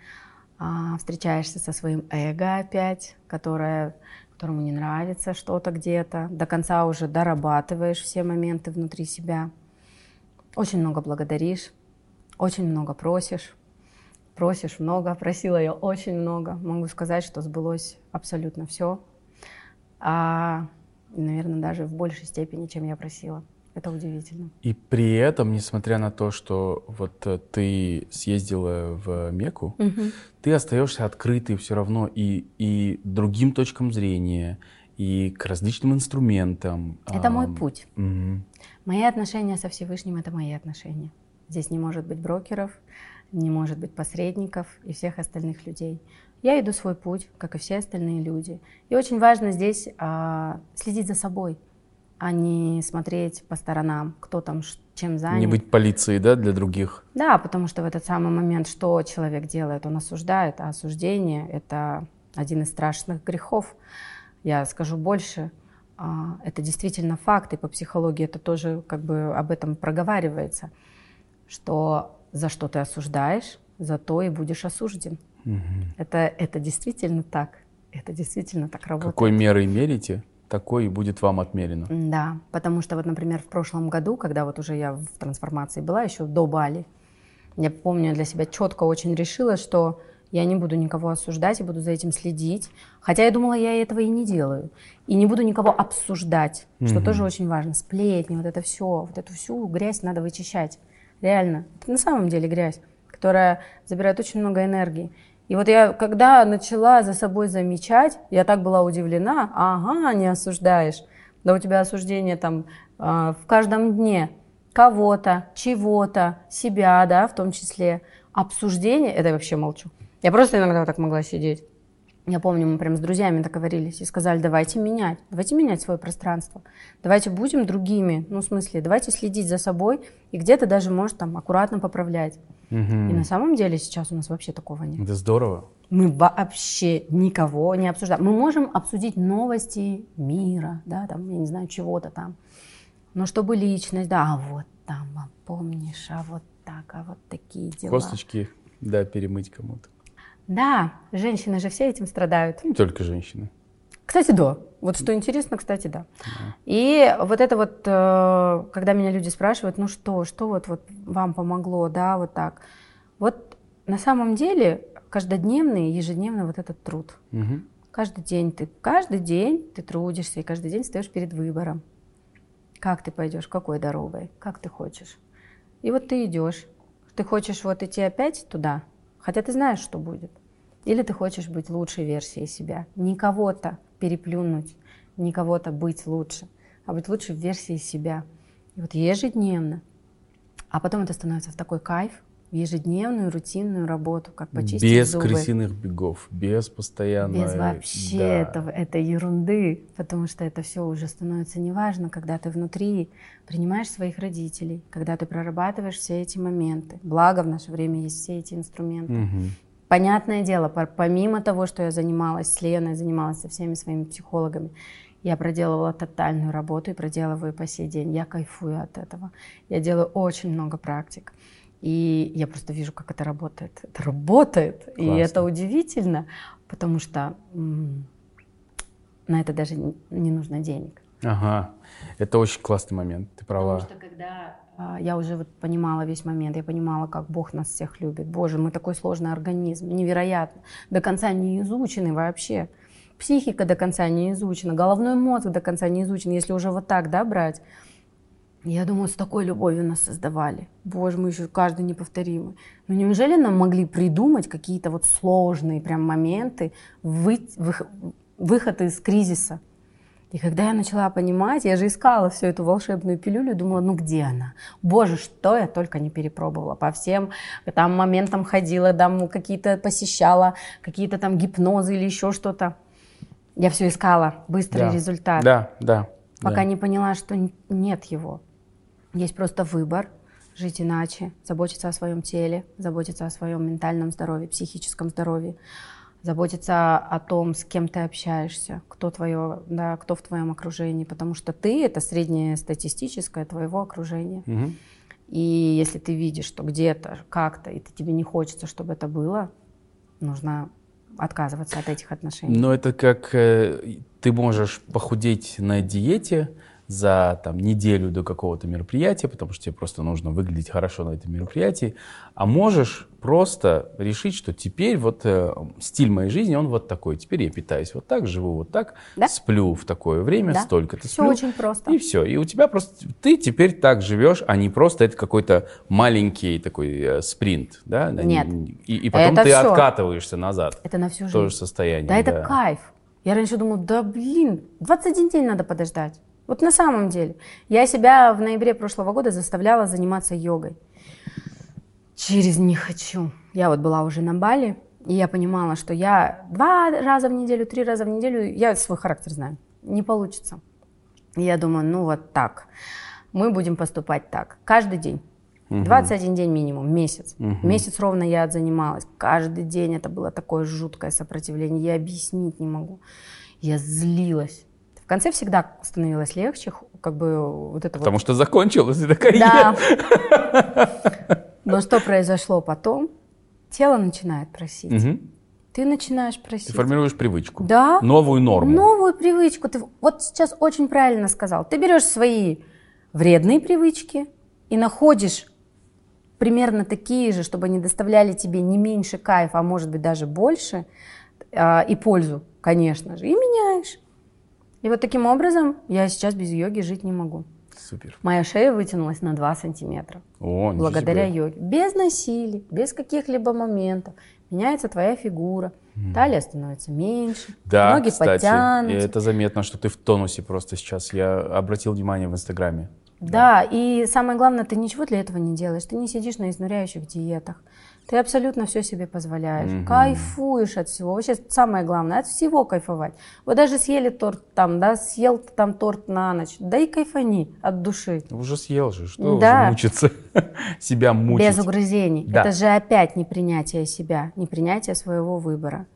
а, встречаешься со своим эго опять, которое которому не нравится что-то где-то, до конца уже дорабатываешь все моменты внутри себя. Очень много благодаришь, очень много просишь. Просишь много, просила я очень много. Могу сказать, что сбылось абсолютно все. А, наверное, даже в большей степени, чем я просила. Это удивительно. И при этом, несмотря на то, что вот э, ты съездила в Мекку, угу. ты остаешься открытой все равно и, и другим точкам зрения, и к различным инструментам. Это мой путь. Угу. Мои отношения со Всевышним — это мои отношения. Здесь не может быть брокеров, не может быть посредников и всех остальных людей. Я иду свой путь, как и все остальные люди. И очень важно здесь а, следить за собой — а не смотреть по сторонам, кто там чем занят. Не быть полицией, да, для других? Да, потому что в этот самый момент, что человек делает, он осуждает, а осуждение — это один из страшных грехов. Я скажу больше, а, это действительно факт, и по психологии это тоже как бы об этом проговаривается, что за что ты осуждаешь, за то и будешь осужден. Угу. Это, это действительно так. Это действительно так работает. Какой мерой мерите? такой и будет вам отмерено. Да, потому что вот, например, в прошлом году, когда вот уже я в трансформации была, еще до Бали, я помню, для себя четко очень решила, что Я не буду никого осуждать и буду за этим следить. Хотя я думала, я этого и не делаю. И не буду никого обсуждать, mm-hmm. что тоже очень важно. Сплетни, вот это все, вот эту всю грязь надо вычищать. Реально. Это на самом деле грязь, которая забирает очень много энергии. И вот я, когда начала за собой замечать, я так была удивлена, ага, не осуждаешь. Да у тебя осуждение там э, в каждом дне кого-то, чего-то, себя, да, в том числе. Обсуждение, это я вообще молчу. Я просто иногда так могла сидеть. Я помню, мы прям с друзьями договорились и сказали, давайте менять, давайте менять свое пространство, давайте будем другими, ну, в смысле, давайте следить за собой и где-то даже, может, там, аккуратно поправлять. Угу. И на самом деле сейчас у нас вообще такого нет. Это здорово. Мы вообще никого не обсуждаем. Мы можем обсудить новости мира, да, там, я не знаю, чего-то там. Но чтобы личность, да, а вот там, а помнишь, а вот так, а вот такие дела. Косточки, да, перемыть кому-то. Да, женщины же все этим страдают. Не только женщины. Кстати, да. Вот что интересно, кстати, да. да. И вот это вот, э, когда меня люди спрашивают, ну что, что вот, вот вам помогло, да, вот так. Вот на самом деле каждодневный, ежедневный вот этот труд. Угу. Каждый день ты, каждый день ты трудишься, и каждый день стоишь перед выбором. Как ты пойдешь, какой дорогой, как ты хочешь. И вот ты идешь. Ты хочешь вот идти опять туда, хотя ты знаешь, что будет. Или ты хочешь быть лучшей версией себя. Не кого-то переплюнуть, не кого-то быть лучше, а быть лучшей версией себя. И вот ежедневно. А потом это становится в такой кайф, в ежедневную рутинную работу, как почистить без зубы. Без крысиных бегов, без постоянной... Без вообще да. этого, этой ерунды, потому что это все уже становится неважно, когда ты внутри принимаешь своих родителей, когда ты прорабатываешь все эти моменты. Благо в наше время есть все эти инструменты. Угу. Понятное дело, помимо того, что я занималась с Леной, занималась со всеми своими психологами, я проделывала тотальную работу и проделываю по сей день. Я кайфую от этого. Я делаю очень много практик. И я просто вижу, как это работает. Это работает. Классно. И это удивительно, потому что на это даже не нужно денег. Ага. Это очень классный момент. Ты права. Потому что когда а, я уже вот понимала весь момент, я понимала, как Бог нас всех любит. Боже, мы такой сложный организм, невероятно, до конца не изученный вообще. Психика до конца не изучена, головной мозг до конца не изучен, если уже вот так, да, брать. Я думаю, с такой любовью нас создавали. Боже, мы еще каждый неповторимый. Но неужели нам могли придумать какие-то вот сложные прям моменты, вы, вы, выход из кризиса? И когда я начала понимать, я же искала всю эту волшебную пилюлю, думала, ну где она? Боже, что я только не перепробовала. По всем там моментам ходила, там какие-то посещала, какие-то там гипнозы или еще что-то. Я все искала, быстрый да. результат. Да, да. Пока да. не поняла, что нет его. Есть просто выбор жить иначе, заботиться о своем теле, заботиться о своем ментальном здоровье, психическом здоровье заботиться о том, с кем ты общаешься, кто, твое, да, кто в твоем окружении, потому что ты — это среднее статистическое твоего окружения. Угу. И если ты видишь, что где-то, как-то, и тебе не хочется, чтобы это было, нужно отказываться от этих отношений. Но это как э, ты можешь похудеть на диете, за там, неделю до какого-то мероприятия, потому что тебе просто нужно выглядеть хорошо на этом мероприятии, а можешь просто решить, что теперь вот э, стиль моей жизни, он вот такой. Теперь я питаюсь вот так, живу вот так, да? сплю в такое время, да? столько-то сплю. Все очень просто. И все. И у тебя просто, ты теперь так живешь, а не просто это какой-то маленький такой э, спринт, да? Нет. И, и потом это ты все. откатываешься назад. Это на всю жизнь. То же состояние. Да, да, это кайф. Я раньше думала, да блин, 21 день надо подождать. Вот на самом деле. Я себя в ноябре прошлого года заставляла заниматься йогой. Через «не хочу». Я вот была уже на Бали, и я понимала, что я два раза в неделю, три раза в неделю, я свой характер знаю, не получится. И я думаю, ну вот так. Мы будем поступать так. Каждый день. 21 день минимум, месяц. Угу. Месяц ровно я отзанималась. Каждый день это было такое жуткое сопротивление. Я объяснить не могу. Я злилась. В конце всегда становилось легче, как бы вот это Потому вот. что закончилась эта карьера. Да. Но что произошло потом? Тело начинает просить. Угу. Ты начинаешь просить. Ты формируешь привычку. Да. Новую норму. Новую привычку. Ты вот сейчас очень правильно сказал. Ты берешь свои вредные привычки и находишь примерно такие же, чтобы они доставляли тебе не меньше кайфа, а может быть даже больше, э, и пользу, конечно же, и меняешь. И вот таким образом я сейчас без йоги жить не могу. Супер. Моя шея вытянулась на 2 сантиметра. О, благодаря себе. йоге. Без насилий, без каких-либо моментов. Меняется твоя фигура. Талия становится меньше. Да, ноги кстати, подтянутся. это заметно, что ты в тонусе просто сейчас. Я обратил внимание в Инстаграме. Да, и самое главное, ты ничего для этого не делаешь. Ты не сидишь на изнуряющих диетах. Ты абсолютно все себе позволяешь. Мгм. Кайфуешь от всего. Вообще самое главное, от всего кайфовать. Вот даже съели торт там, да, съел там торт на ночь. Да и кайфани от души. Уже съел же, что Да. уже мучиться? Себя мучить. Без угрызений. Да. Это же опять непринятие себя, непринятие своего выбора.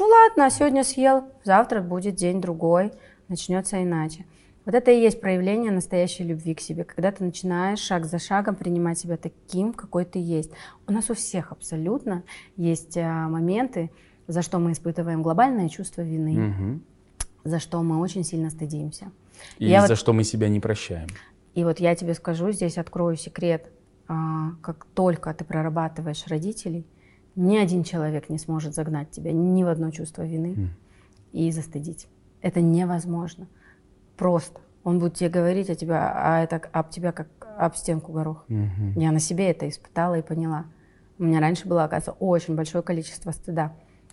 Ну ладно, сегодня съел, завтра будет день другой, начнется иначе. Вот это и есть проявление настоящей любви к себе, когда ты начинаешь шаг за шагом принимать себя таким, какой ты есть. У нас у всех абсолютно есть а, моменты, за что мы испытываем глобальное чувство вины, Мгм. за что мы очень сильно стыдимся. И Я за вот- что мы себя не прощаем. И вот я тебе скажу, здесь открою секрет. А, Как только ты прорабатываешь родителей, ни один человек не сможет загнать тебя ни в одно чувство вины М. и застыдить. Это невозможно. Просто. Он будет тебе говорить о тебя, а это об тебя как об стенку горох. Мгм. Я на себе это испытала и поняла. У меня раньше было, оказывается, очень большое количество стыда.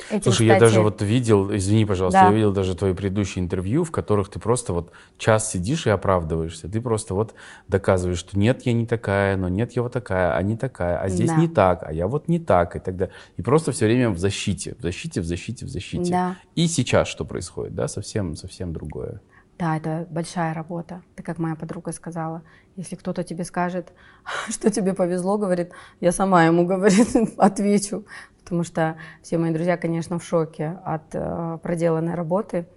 Этим, Слушай, я кстати, даже вот видел, извини, пожалуйста, Да. я видел даже твои предыдущие интервью, в которых ты просто вот час сидишь и оправдываешься. Ты просто вот доказываешь, что нет, я не такая, но нет, я вот такая, а не такая, а здесь Да. не так, а я вот не так и так далее. И просто все время в защите, в защите, в защите, в защите. Да. И сейчас что происходит, да, совсем, совсем другое. Да, это большая работа. Ты, как моя подруга сказала, если кто-то тебе скажет, что тебе повезло, говорит, я сама ему, говорит, отвечу. Потому что все мои друзья, конечно, в шоке от э, проделанной работы.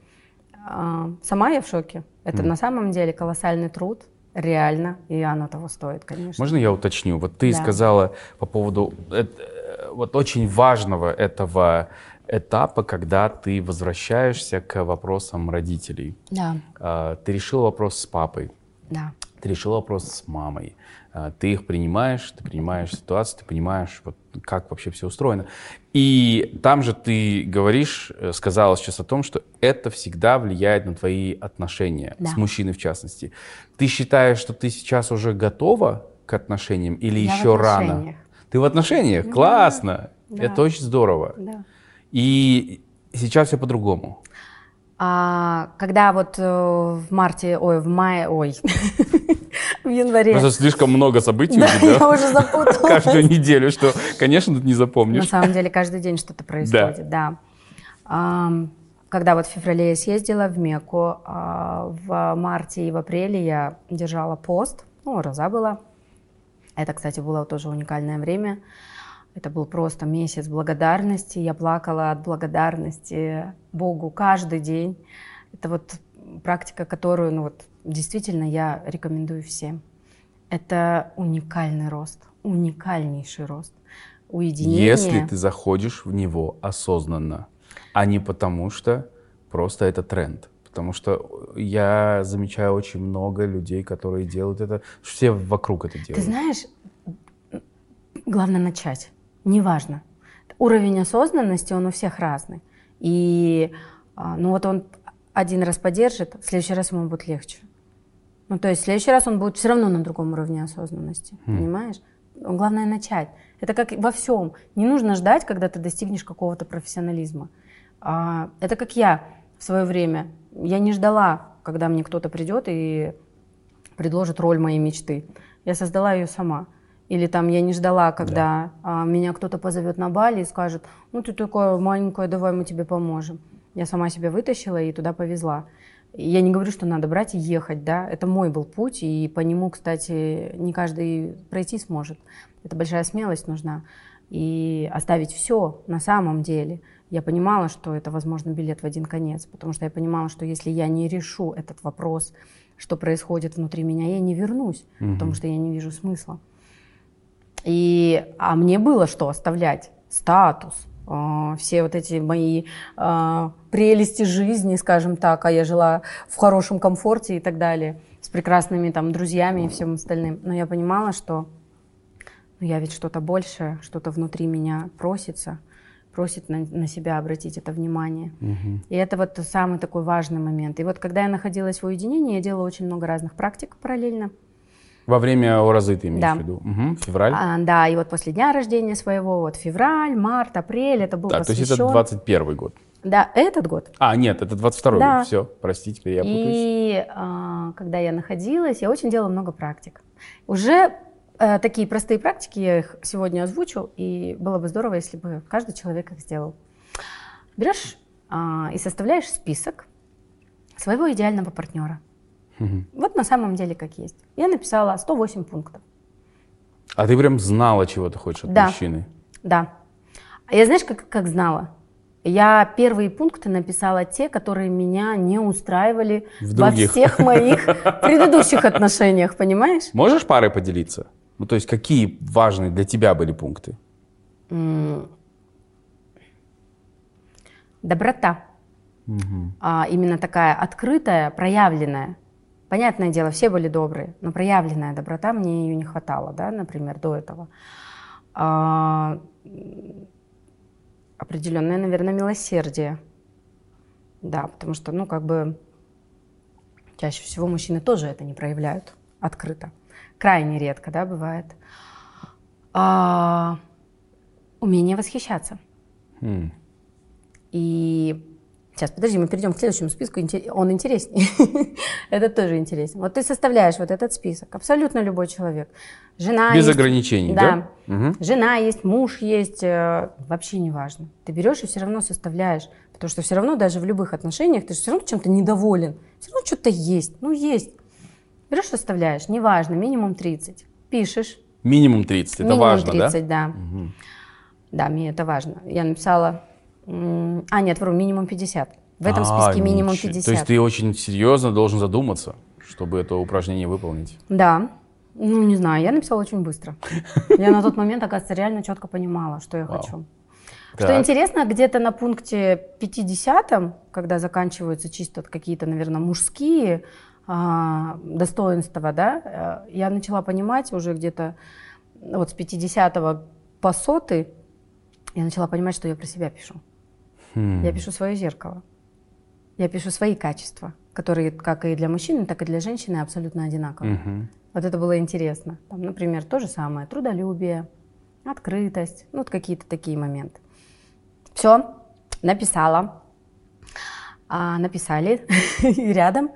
А, сама я в шоке. Это Мгм. на самом деле колоссальный труд, реально, и оно того стоит, конечно. Можно я уточню? Вот ты Да. сказала по поводу э, э, вот очень важного этого этапа, когда ты возвращаешься к вопросам родителей. Да, А, Ты решил вопрос с папой, да, ты решил вопрос с мамой. А, Ты их принимаешь, ты принимаешь ситуацию, ты понимаешь, вот, как вообще все устроено. И там же ты говоришь, э, сказала сейчас о том, что это всегда влияет на твои отношения, Да. с мужчиной в частности. Ты считаешь, что ты сейчас уже готова к отношениям или Я еще рано? Ты в отношениях? Да, Классно! да. Это очень здорово. да. И сейчас все по-другому. А, когда вот э, в марте, ой, в мае, ой, в январе. Просто слишком много событий Да, у тебя. я уже запуталась. каждую неделю, что, конечно, ты не На запомнишь. самом деле каждый день что-то происходит, да. Ам, Когда вот в феврале я съездила в Мекку, а, в марте и в апреле я держала пост, ну, роза была. Это, кстати, было тоже уникальное время. Это был просто месяц благодарности. Я плакала от благодарности Богу каждый день. Это вот практика, которую, ну вот, действительно я рекомендую всем. Это уникальный рост, уникальнейший рост. Уединение. Если ты заходишь в него осознанно, а не потому что просто это тренд. Потому что я замечаю очень много людей, которые делают это, все вокруг это делают. Ты знаешь, главное начать. Неважно. Уровень осознанности, он у всех разный. И а, ну вот он один раз поддержит, в следующий раз ему будет легче. Ну, то есть в следующий раз он будет все равно на другом уровне осознанности. Понимаешь? Ну, Главное начать. Это как во всем. Не нужно ждать, когда ты достигнешь какого-то профессионализма. А, это как я в свое время. Я не ждала, когда мне кто-то придет и предложит роль моей мечты. Я создала ее сама. Или там я не ждала, когда а, меня кто-то позовет на Бали и скажет, ну ты такая маленькая, давай мы тебе поможем. Я сама себя вытащила и туда повезла. Я не говорю, что надо брать и ехать, да, это мой был путь, и по нему, кстати, не каждый пройти сможет. Это большая смелость нужна. И оставить все на самом деле. Я понимала, что это, возможно, билет в один конец, потому что я понимала, что если я не решу этот вопрос, что происходит внутри меня, я не вернусь, потому что я не вижу смысла. И, а мне было что оставлять? Статус, э, все вот эти мои э, прелести жизни, скажем так, а я жила в хорошем комфорте и так далее, с прекрасными там друзьями и всем остальным. Но я понимала, что но я ведь что-то большее, что-то внутри меня просится, просит на, на себя обратить это внимание. Мгм. И это вот самый такой важный момент. И вот когда я находилась в уединении, я делала очень много разных практик параллельно. Во время Оразы ты имеешь Да. в виду? Мгм. Февраль? А, да, и вот после дня рождения своего, вот февраль, март, апрель, это был да, то есть посвящен... это 21 год. Да, этот год. А, нет, это 22 Да. год. Все, простите, теперь я путаюсь. И а, когда я находилась, я очень делала много практик. Уже э, такие простые практики, я их сегодня озвучу, и было бы здорово, если бы каждый человек их сделал. Берешь а, и составляешь список своего идеального партнера. Вот на самом деле как есть. Я написала 108 пунктов. А ты прям знала, чего ты хочешь от Да. мужчины? Да. А я знаешь, как, как знала? Я первые пункты написала те, которые меня не устраивали В во других. всех моих предыдущих отношениях, понимаешь? Можешь парой поделиться? Ну, то есть какие важные для тебя были пункты? Доброта. А, именно такая открытая, проявленная. Понятное дело, все были добрые, но проявленная доброта, мне ее не хватало, да, например, до этого. А, определенное, наверное, милосердие. Да, потому что, ну, как бы чаще всего мужчины тоже это не проявляют открыто. Крайне редко, да, бывает. А, умение восхищаться. М. И сейчас, подожди, мы перейдем к следующему списку. Он интереснее. Это тоже интересно. Вот ты составляешь вот этот список. Абсолютно любой человек. Жена Без есть, ограничений, да? Да. Мгм. Жена есть, муж есть, э, вообще не важно. Ты берешь и все равно составляешь. Потому что все равно даже в любых отношениях ты же все равно чем-то недоволен. Все равно что-то есть. Ну, есть. Берешь, составляешь, неважно, минимум 30. Пишешь. Минимум 30, это минимум важно, 30, да? да? Да, мне это важно. Я написала... А, нет, вру, минимум 50. В этом А, списке минимум ничего. 50. То есть ты очень серьезно должен задуматься, чтобы это упражнение выполнить. Да. Ну, не знаю, я написала очень быстро. Я на тот момент, оказывается, реально четко понимала, что я хочу. Что Так. интересно, где-то на пункте 50, когда заканчиваются чисто какие-то, наверное, мужские а, достоинства, да, э, я начала понимать уже где-то вот с 50 по сотый, я начала понимать, что я про себя пишу. Хм. Я пишу свое зеркало. Я пишу свои качества, которые как и для мужчины, так и для женщины абсолютно одинаковые. Мгм. Вот это было интересно. Там, например, то же самое, трудолюбие, открытость, ну вот какие-то такие моменты. Все, написала. А, написали и рядом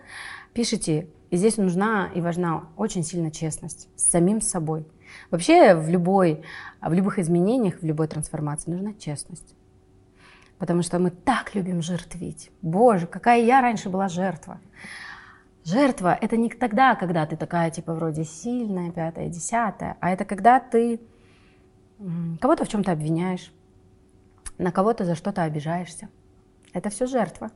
пишите. И здесь нужна и важна очень сильно честность с самим собой. Вообще в, любой, в любых изменениях, в любой трансформации нужна честность. Потому что мы так любим жертвить. Боже, какая я раньше была жертва. Жертва — это не тогда, когда ты такая, типа, вроде сильная, пятая, десятая, а это когда ты кого-то в чем-то обвиняешь, на кого-то за что-то обижаешься. Это все жертва.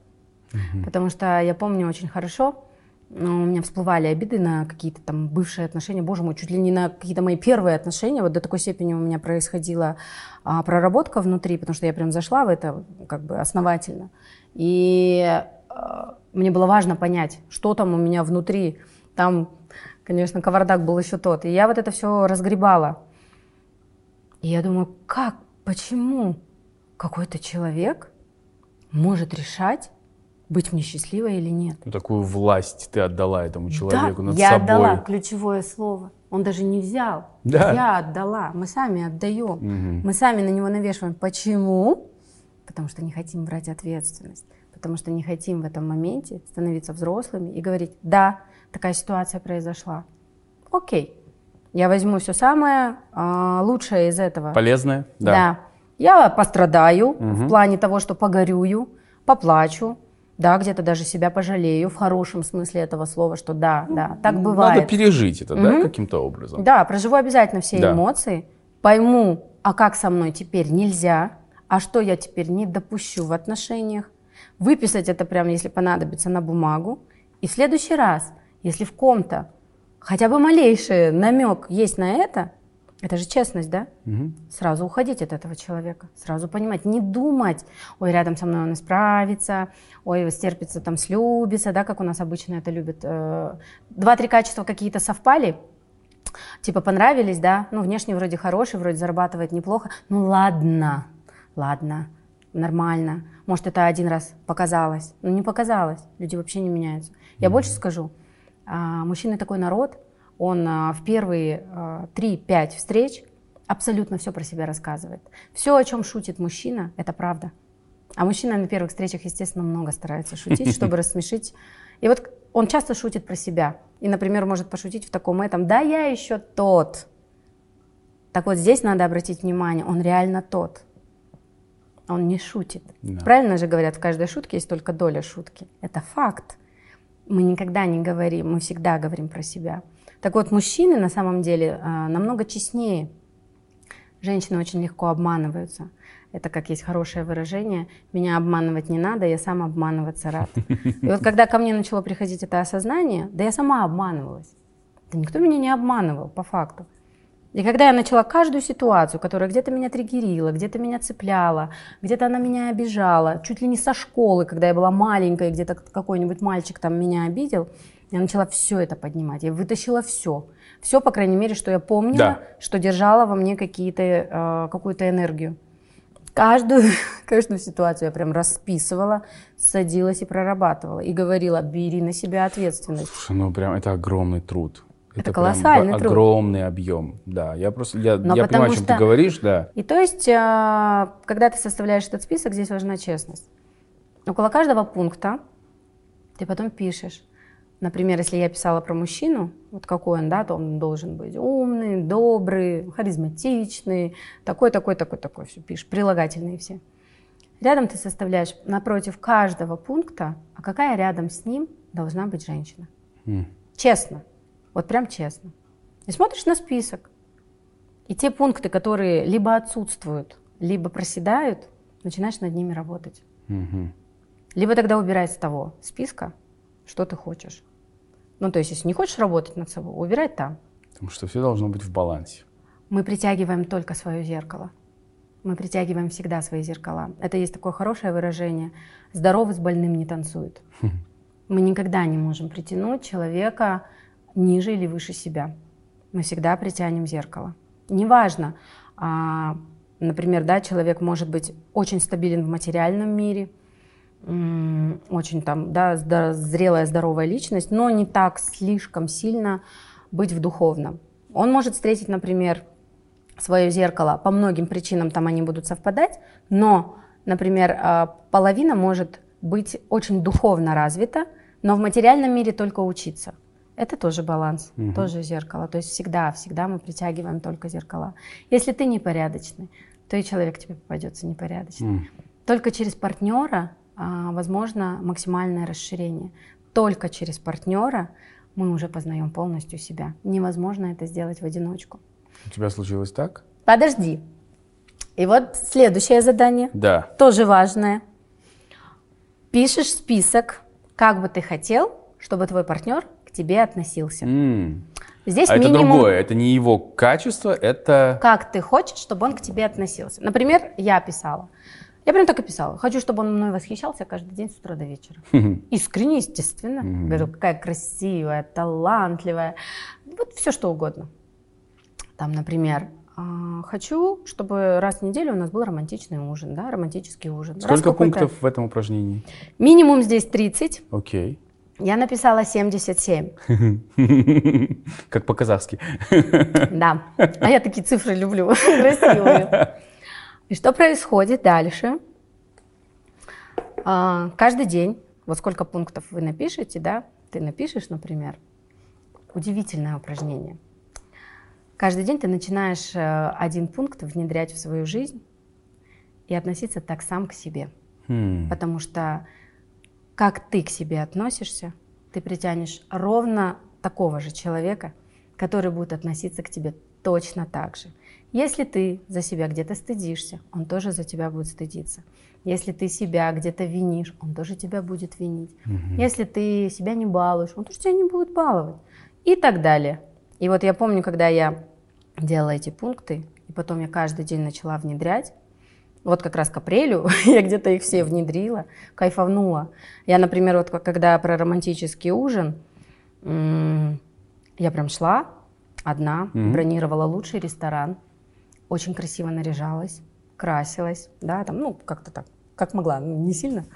Потому что я помню очень хорошо, у меня всплывали обиды на какие-то там бывшие отношения, боже мой, чуть ли не на какие-то мои первые отношения. Вот до такой степени у меня происходила а, проработка внутри, потому что я прям зашла в это как бы основательно. И а, мне было важно понять, что там у меня внутри. Там, конечно, кавардак был еще тот. И я вот это все разгребала. И я думаю, как, почему какой-то человек может решать, быть мне счастливой или нет? Ну, Такую власть ты отдала этому человеку да, над я собой. отдала ключевое слово. Он даже не взял. Да. Я отдала. Мы сами отдаем. Мгм. Мы сами на него навешиваем. Почему? Потому что не хотим брать ответственность. Потому что не хотим в этом моменте становиться взрослыми и говорить, да, такая ситуация произошла. Окей, я возьму все самое а, лучшее из этого. Полезное? Да. Я пострадаю Мгм. в плане того, что погорюю, поплачу, да, где-то даже себя пожалею в хорошем смысле этого слова, что да, да, так Ну, бывает. Надо пережить это, да, Мгм. каким-то образом. Да, проживу обязательно все Да. эмоции, пойму, а как со мной теперь нельзя, а что я теперь не допущу в отношениях, выписать это прямо, если понадобится, на бумагу, и в следующий раз, если в ком-то хотя бы малейший намек есть на это, это же честность, да? Мгм. Сразу уходить от этого человека, сразу понимать, не думать, ой, рядом со мной он исправится, ой, стерпится, там, слюбится, да, как у нас обычно это любят. Э, Два-три качества какие-то совпали, Типа понравились, да? Ну, внешне вроде хороший, вроде зарабатывает неплохо. Ну, ладно, ладно, нормально. Может, это один раз показалось. Ну, не показалось. Люди вообще не меняются. Я mm-hmm. больше скажу. А, мужчина такой народ, он а, в первые а, 3-5 встреч абсолютно все про себя рассказывает. Все, о чем шутит мужчина, это правда. А мужчина на первых встречах, естественно, много старается шутить, чтобы рассмешить. И вот он часто шутит про себя. И, например, может пошутить в таком этом, да, я еще тот. Так вот здесь надо обратить внимание, он реально тот. Он не шутит. Да. Правильно же говорят, в каждой шутке есть только доля шутки. Это факт. Мы никогда не говорим, мы всегда говорим про себя. Так вот, мужчины на самом деле а, намного честнее. Женщины очень легко обманываются. Это как есть хорошее выражение. Меня обманывать не надо, я сам обманываться рад. И вот когда ко мне начало приходить это осознание, да я сама обманывалась. Да никто меня не обманывал, по факту. И когда я начала каждую ситуацию, которая где-то меня триггерила, где-то меня цепляла, где-то она меня обижала, чуть ли не со школы, когда я была маленькая, где-то какой-нибудь мальчик там меня обидел, я начала все это поднимать. Я вытащила все. Все, по крайней мере, что я помнила, да. что держала во мне какие-то, э, какую-то энергию. Каждую, каждую ситуацию я прям расписывала, садилась и прорабатывала. И говорила, бери на себя ответственность. Слушай, ну прям это огромный труд. Это, это колоссальный труд. Огромный объем, да. Я просто, я, я понимаю, о чем что... ты говоришь, да. И то есть, э, когда ты составляешь этот список, здесь важна честность. Около каждого пункта ты потом пишешь, Например, если я писала про мужчину, вот какой он, да, то он должен быть умный, добрый, харизматичный, такой, такой, такой, такой, все пишешь, прилагательные все. Рядом ты составляешь напротив каждого пункта, а какая рядом с ним должна быть женщина. Mm. Честно, вот прям честно. И смотришь на список. И те пункты, которые либо отсутствуют, либо проседают, начинаешь над ними работать. Mm-hmm. Либо тогда убирай с того списка, что ты хочешь. Ну, то есть, если не хочешь работать над собой, убирай там. Потому что все должно быть в балансе. Мы притягиваем только свое зеркало. Мы притягиваем всегда свои зеркала. Это есть такое хорошее выражение. Здоровый с больным не танцует. Хм. Мы никогда не можем притянуть человека ниже или выше себя. Мы всегда притянем зеркало. Неважно, а, например, да, человек может быть очень стабилен в материальном мире, очень там, да, зрелая, здоровая личность, но не так слишком сильно быть в духовном. Он может встретить, например, свое зеркало, по многим причинам там они будут совпадать, но, например, а, половина может быть очень духовно развита, но в материальном мире только учиться. Это тоже баланс, угу. тоже зеркало. То есть всегда, всегда мы притягиваем только зеркала. Если ты непорядочный, то и человек тебе попадется непорядочный. Угу. Только через партнера возможно максимальное расширение. Только через партнера мы уже познаем полностью себя. Невозможно это сделать в одиночку. У тебя случилось так? Подожди. И вот следующее задание. Да. Тоже важное. Пишешь список, как бы ты хотел, чтобы твой партнер к тебе относился. Mm. Здесь а минимум... это другое, это не его качество, это... Как ты хочешь, чтобы он к тебе относился. Например, я писала. Я прям так и писала. Хочу, чтобы он мной восхищался каждый день с утра до вечера. Искренне, естественно. Говорю, какая красивая, талантливая. Вот все, что угодно. Там, например, «А, хочу, чтобы раз в неделю у нас был романтичный ужин, да, романтический ужин. Сколько пунктов в этом упражнении? Минимум здесь 30. Окей. Я написала 77. Как по-казахски. Да. А я такие цифры люблю, красивые. И что происходит дальше? А, каждый день, вот сколько пунктов вы напишете, да, ты напишешь, например, удивительное упражнение. Каждый день ты начинаешь э, один пункт внедрять в свою жизнь и относиться так сам к себе. Hmm. Потому что как ты к себе относишься, ты притянешь ровно такого же человека, который будет относиться к тебе точно так же. Если ты за себя где-то стыдишься, он тоже за тебя будет стыдиться. Если ты себя где-то винишь, он тоже тебя будет винить. Угу. Если ты себя не балуешь, он тоже тебя не будет баловать. И так далее. И вот я помню, когда я делала эти пункты, и потом я каждый день начала внедрять, вот как раз к апрелю я где-то их все внедрила, кайфовнула. Я, например, вот когда про романтический ужин, я прям шла, одна, mm-hmm. бронировала лучший ресторан, очень красиво наряжалась, красилась, да, там, ну, как-то так, как могла, не сильно.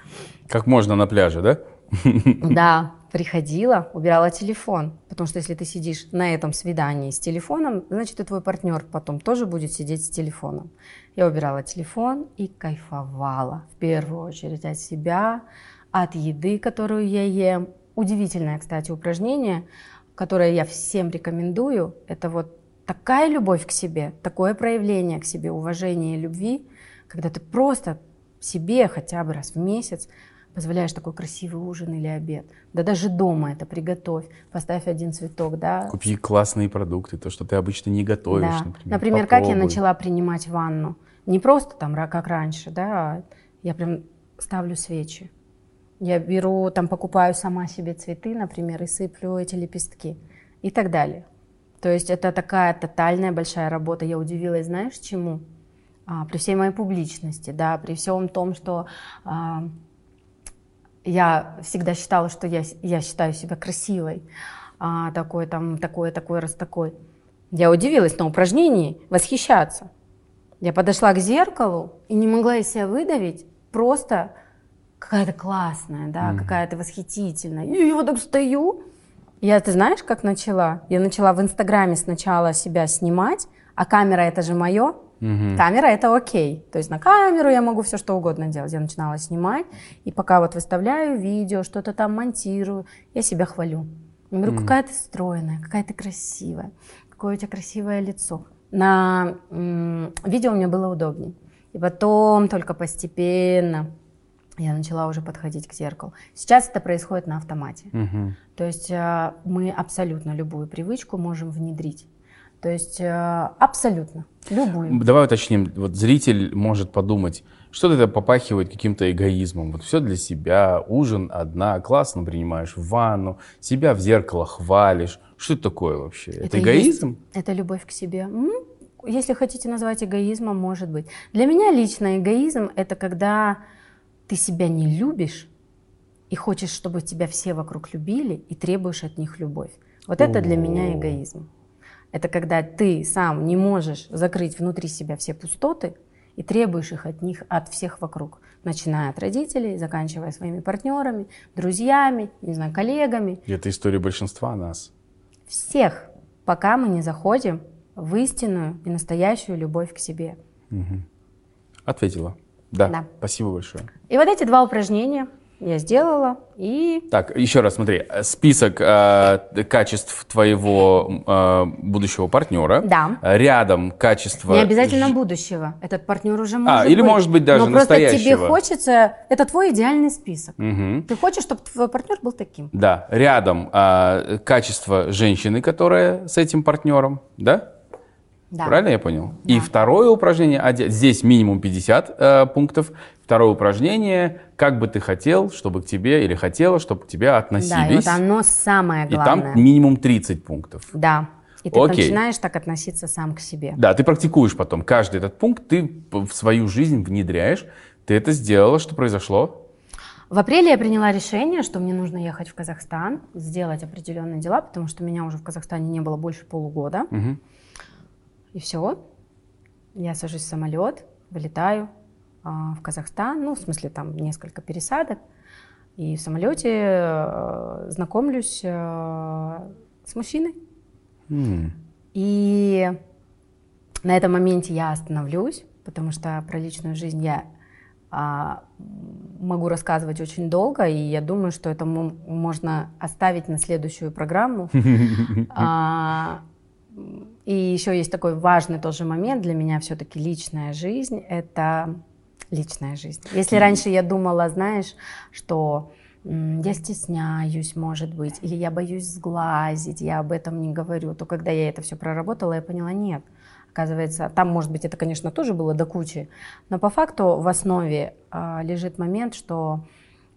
Как можно на пляже, да? Да, приходила, убирала телефон, потому что если ты сидишь на этом свидании с телефоном, значит и твой партнер потом тоже будет сидеть с телефоном. Я убирала телефон и кайфовала в первую очередь от себя, от еды, которую я ем. Удивительное, кстати, упражнение, которое я всем рекомендую. Это вот такая любовь к себе, такое проявление к себе, уважение и любви, когда ты просто себе хотя бы раз в месяц позволяешь такой красивый ужин или обед. Да даже дома это приготовь, поставь один цветок, да. Купи классные продукты, то, что ты обычно не готовишь, да. например. Например, Попробуй. как я начала принимать ванну. Не просто там, как раньше, да, а я прям ставлю свечи. Я беру, там покупаю сама себе цветы, например, и сыплю эти лепестки и так далее. То есть это такая тотальная большая работа. Я удивилась, знаешь, чему? А, при всей моей публичности, да, при всем том, что а, я всегда считала, что я, я считаю себя красивой, а, такой там, такой, такой, раз такой. Я удивилась на упражнении восхищаться. Я подошла к зеркалу и не могла из себя выдавить просто какая-то классная, да, mm-hmm. какая-то восхитительная. И я вот так стою. Я, ты знаешь, как начала? Я начала в Инстаграме сначала себя снимать, а камера это же мое. Угу. Камера это окей. То есть на камеру я могу все что угодно делать. Я начинала снимать, и пока вот выставляю видео, что-то там монтирую, я себя хвалю. Я говорю, угу. какая ты стройная, какая ты красивая, какое у тебя красивое лицо. На м- видео мне было удобнее. И потом только постепенно я начала уже подходить к зеркалу. Сейчас это происходит на автомате. Угу. То есть э, мы абсолютно любую привычку можем внедрить. То есть э, абсолютно любую. Давай уточним. Вот зритель может подумать, что это попахивает каким-то эгоизмом. Вот все для себя, ужин одна, классно принимаешь ванну, себя в зеркало хвалишь. Что это такое вообще? Это, это эгоизм? Есть, это любовь к себе. Если хотите назвать эгоизмом, может быть. Для меня лично эгоизм – это когда ты себя не любишь и хочешь, чтобы тебя все вокруг любили, и требуешь от них любовь. Вот это для меня эгоизм. Это когда ты сам не можешь закрыть внутри себя все пустоты и требуешь их от них, от всех вокруг, начиная от родителей, заканчивая своими партнерами, друзьями, не знаю, коллегами. И это история большинства нас. Всех, пока мы не заходим в истинную и настоящую любовь к себе. Угу. Ответила. Да. да. Спасибо большое. И вот эти два упражнения я сделала и... Так, еще раз смотри, список э, качеств твоего э, будущего партнера. Да. Рядом качество... Не обязательно будущего, этот партнер уже может А, или быть. может быть даже Но настоящего. просто тебе хочется... Это твой идеальный список. Угу. Ты хочешь, чтобы твой партнер был таким. Да, рядом э, качество женщины, которая с этим партнером, да? Да. Правильно я понял? Да. И второе упражнение, здесь минимум 50 э, пунктов. Второе упражнение, как бы ты хотел, чтобы к тебе, или хотела, чтобы к тебе относились. Да, и вот оно самое главное. И там минимум 30 пунктов. Да. И ты Окей. начинаешь так относиться сам к себе. Да, ты практикуешь потом. Каждый этот пункт ты в свою жизнь внедряешь. Ты это сделала, что произошло? В апреле я приняла решение, что мне нужно ехать в Казахстан, сделать определенные дела, потому что меня уже в Казахстане не было больше полугода. Угу. И все. Я сажусь в самолет, вылетаю, а, в Казахстан, ну, в смысле, там несколько пересадок. И в самолете э, знакомлюсь э, с мужчиной. Mm. И на этом моменте я остановлюсь, потому что про личную жизнь я а, могу рассказывать очень долго, и я думаю, что это можно оставить на следующую программу. а, и еще есть такой важный тоже момент для меня все-таки личная жизнь. Это личная жизнь. Если раньше я думала, знаешь, что я стесняюсь, может быть, или я боюсь сглазить, я об этом не говорю, то когда я это все проработала, я поняла, нет. Оказывается, там, может быть, это, конечно, тоже было до кучи, но по факту в основе а, лежит момент, что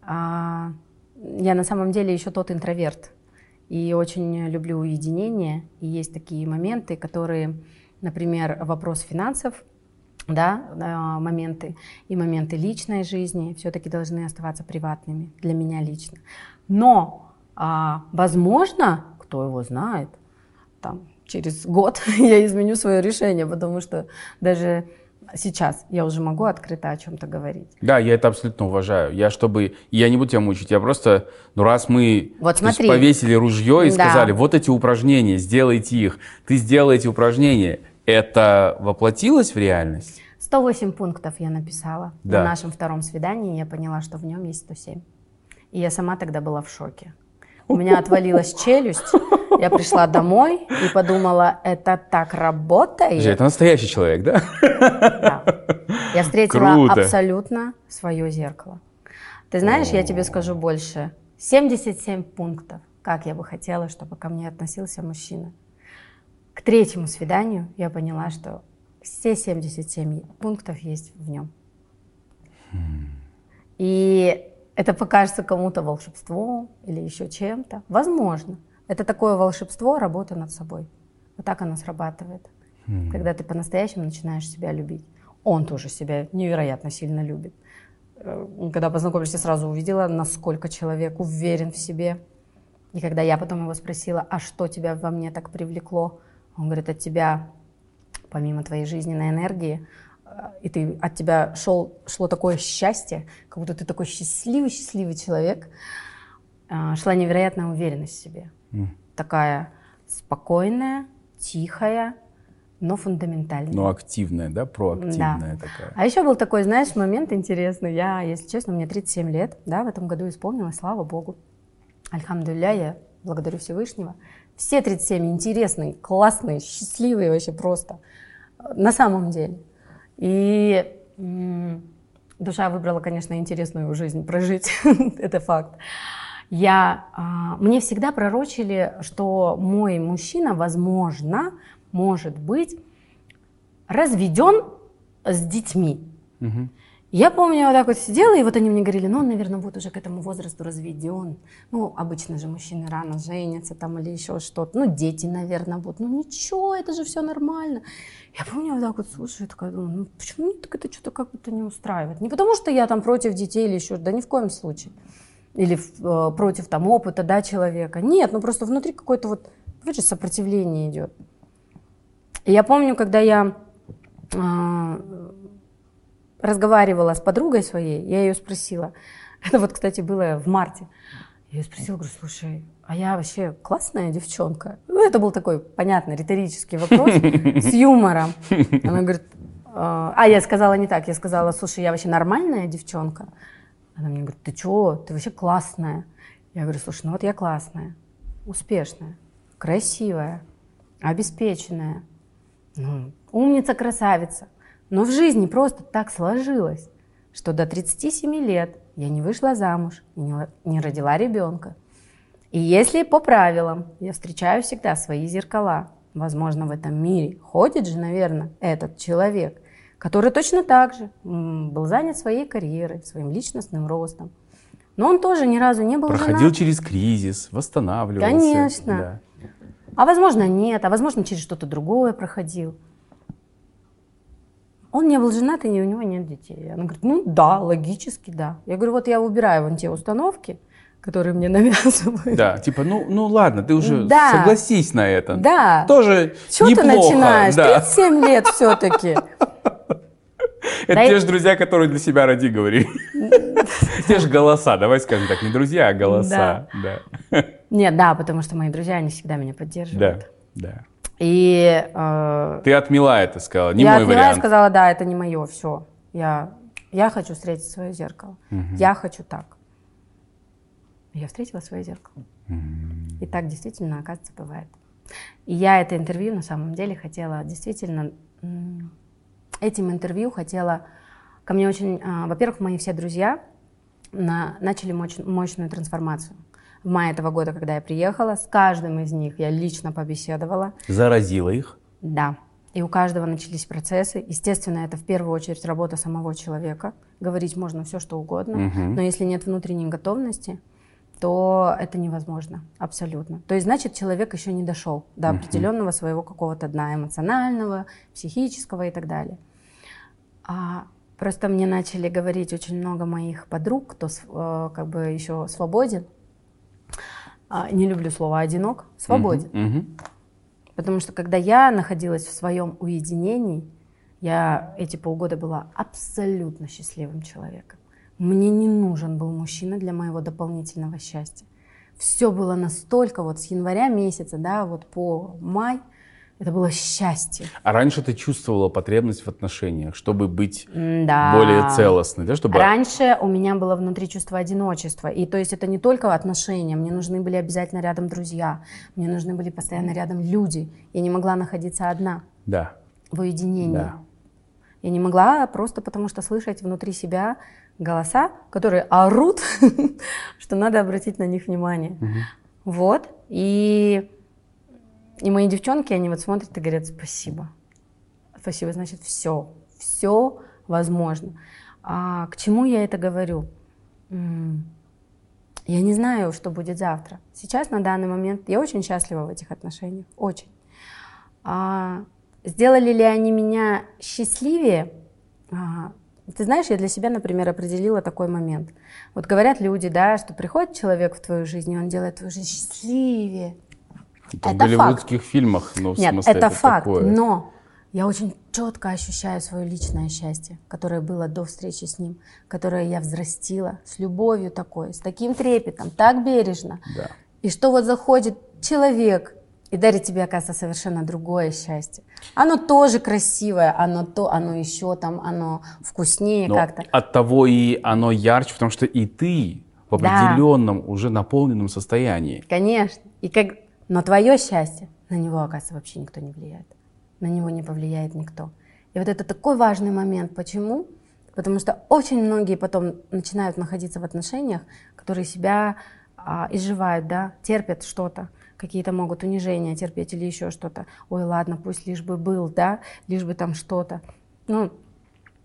а, я на самом деле еще тот интроверт, и очень люблю уединение, и есть такие моменты, которые, например, вопрос финансов – да, моменты и моменты личной жизни все-таки должны оставаться приватными для меня лично. Но, а, возможно, кто его знает, там, через год я изменю свое решение, потому что даже сейчас я уже могу открыто о чем-то говорить. Да, я это абсолютно уважаю. Я чтобы... Я не буду тебя мучить, я просто... Ну, раз мы вот. Есть, повесили ружье и да. сказали, вот эти упражнения, сделайте их. Ты сделай эти упражнения. Это воплотилось в реальность? 108 пунктов я написала. Да. На нашем втором свидании я поняла, что в нем есть 107. И я сама тогда была в шоке. У меня отвалилась челюсть. Я пришла домой и подумала, это так работает. Это настоящий человек, да? Да. Я встретила Круто. абсолютно свое зеркало. Ты знаешь, я тебе скажу больше. 77 пунктов, как я бы хотела, чтобы ко мне относился мужчина. К третьему свиданию я поняла, что все 77 пунктов есть в нем. И это покажется кому-то волшебством или еще чем-то. Возможно. Это такое волшебство, работа над собой. Вот так оно срабатывает. Mm. Когда ты по-настоящему начинаешь себя любить. Он тоже себя невероятно сильно любит. Э, когда познакомились, я сразу увидела, насколько человек уверен в себе. И когда я потом его спросила, а что тебя во мне так привлекло, он говорит, от тебя, помимо твоей жизненной энергии, и ты, от тебя шел, шло такое счастье, как будто ты такой счастливый-счастливый человек, э, шла невероятная уверенность в себе. Mm. Такая спокойная, тихая, но фундаментальная. Но активная, да, проактивная да. такая. А еще был такой, знаешь, момент интересный. Я, если честно, мне 37 лет, да, в этом году исполнилось, слава богу. Альхамдулля, я благодарю Всевышнего. Все 37 интересные, классные, счастливые вообще просто. На самом деле. И душа выбрала, конечно, интересную жизнь прожить, это факт. Я, а, мне всегда пророчили, что мой мужчина, возможно, может быть разведен с детьми. Угу. Я помню, я вот так вот сидела, и вот они мне говорили, ну, он, наверное, будет уже к этому возрасту разведен. Ну, обычно же мужчины рано женятся там или еще что-то. Ну, дети, наверное, будут. Ну, ничего, это же все нормально. Я помню, вот так вот слушаю, и такая думаю, ну, почему мне так это что-то как будто не устраивает? Не потому, что я там против детей или еще, да ни в коем случае. Или э, против там опыта, да, человека. Нет, ну, просто внутри какое-то вот, видишь, сопротивление идет. И я помню, когда я э, разговаривала с подругой своей, я ее спросила, это вот, кстати, было в марте, я ее спросила, говорю, слушай, а я вообще классная девчонка? Ну, это был такой, понятно, риторический вопрос с юмором. Она говорит, а, а я сказала не так, я сказала, слушай, я вообще нормальная девчонка? Она мне говорит, ты чего, ты вообще классная. Я говорю, слушай, ну вот я классная, успешная, красивая, обеспеченная, ну, умница, красавица. Но в жизни просто так сложилось, что до 37 лет я не вышла замуж и не родила ребенка. И если по правилам я встречаю всегда свои зеркала, возможно, в этом мире ходит же, наверное, этот человек, который точно так же был занят своей карьерой, своим личностным ростом. Но он тоже ни разу не был Проходил женат. через кризис, восстанавливался. Конечно. Да. А возможно, нет, а возможно, через что-то другое проходил. Он не был женат, и у него нет детей. Она говорит, ну да, логически да. Я говорю, вот я убираю вон те установки, которые мне навязывают. Да, типа, ну, ну ладно, ты уже да. согласись на это. Да. Тоже Чего неплохо. ты начинаешь? Да. 37 лет все-таки. Это те же друзья, которые для себя роди говорили. Те же голоса, давай скажем так, не друзья, а голоса. Нет, да, потому что мои друзья, они всегда меня поддерживают. Да, да. И, э, Ты отмела это, сказала, не я мой отмела вариант. и сказала, да, это не мое, все. Я, я хочу встретить свое зеркало. Угу. Я хочу так. Я встретила свое зеркало. Угу. И так действительно, оказывается, бывает. И я это интервью на самом деле хотела действительно... Этим интервью хотела... Ко мне очень... Э, во-первых, мои все друзья на, начали моч, мощную трансформацию в мае этого года, когда я приехала. С каждым из них я лично побеседовала. Заразила их? Да. И у каждого начались процессы. Естественно, это в первую очередь работа самого человека. Говорить можно все, что угодно. Угу. Но если нет внутренней готовности, то это невозможно абсолютно. То есть, значит, человек еще не дошел до определенного своего какого-то дна эмоционального, психического и так далее. А просто мне начали говорить очень много моих подруг, кто э, как бы еще свободен, а, не люблю слово одинок, свободен. Угу, угу. Потому что когда я находилась в своем уединении, я эти полгода была абсолютно счастливым человеком. Мне не нужен был мужчина для моего дополнительного счастья. Все было настолько, вот с января месяца, да, вот по май, это было счастье. А раньше ты чувствовала потребность в отношениях, чтобы быть да. более целостной, да? Чтобы... Раньше у меня было внутри чувство одиночества. И то есть это не только отношения. Мне нужны были обязательно рядом друзья. Мне нужны были постоянно рядом люди. Я не могла находиться одна. Да. В уединении. Да. Я не могла просто потому что слышать внутри себя голоса, которые орут, что надо обратить на них внимание. Угу. Вот. И, и мои девчонки, они вот смотрят и говорят спасибо. Спасибо, значит, все. Все возможно. А к чему я это говорю? Я не знаю, что будет завтра. Сейчас, на данный момент, я очень счастлива в этих отношениях. Очень. А, сделали ли они меня счастливее? А, ты знаешь, я для себя, например, определила такой момент. Вот говорят люди, да, что приходит человек в твою жизнь, и он делает твою жизнь счастливее. Это, в голливудских факт. фильмах, но в Нет, смысле это, это факт, такое. но я очень четко ощущаю свое личное счастье, которое было до встречи с ним, которое я взрастила с любовью такой, с таким трепетом, так бережно. Да. И что вот заходит человек, и дарит тебе, оказывается, совершенно другое счастье. Оно тоже красивое, оно то, оно еще там, оно вкуснее как-то. От того и оно ярче, потому что и ты в определенном да. уже наполненном состоянии. Конечно. И как... Но твое счастье, на него, оказывается, вообще никто не влияет. На него не повлияет никто. И вот это такой важный момент. Почему? Потому что очень многие потом начинают находиться в отношениях, которые себя а, изживают, да, терпят что-то какие-то могут унижения терпеть или еще что-то. Ой, ладно, пусть лишь бы был, да, лишь бы там что-то. Ну,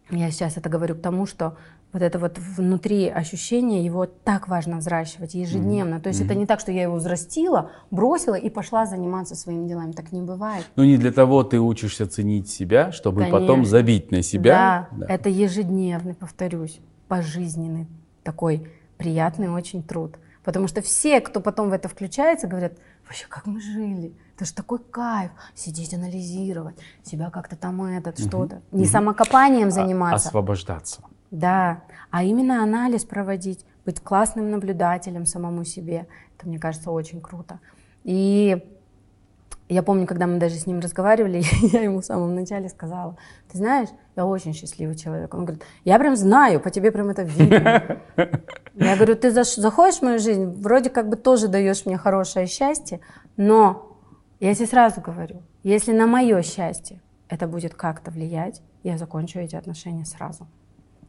я сейчас это говорю к тому, что вот это вот внутри ощущение, его так важно взращивать ежедневно. Mm-hmm. То есть mm-hmm. это не так, что я его взрастила, бросила и пошла заниматься своими делами. Так не бывает. Ну не для того ты учишься ценить себя, чтобы Конечно. потом забить на себя. Да, да, это ежедневный, повторюсь, пожизненный такой приятный очень труд. Потому что все, кто потом в это включается, говорят, вообще как мы жили, это же такой кайф, сидеть, анализировать, себя как-то там этот, что-то. Не самокопанием а, заниматься. освобождаться. Да, а именно анализ проводить, быть классным наблюдателем самому себе. Это, мне кажется, очень круто. И я помню, когда мы даже с ним разговаривали, я ему в самом начале сказала, ты знаешь, я очень счастливый человек. Он говорит, я прям знаю, по тебе прям это видно. Я говорю, ты заходишь в мою жизнь, вроде как бы тоже даешь мне хорошее счастье, но я тебе сразу говорю, если на мое счастье это будет как-то влиять, я закончу эти отношения сразу.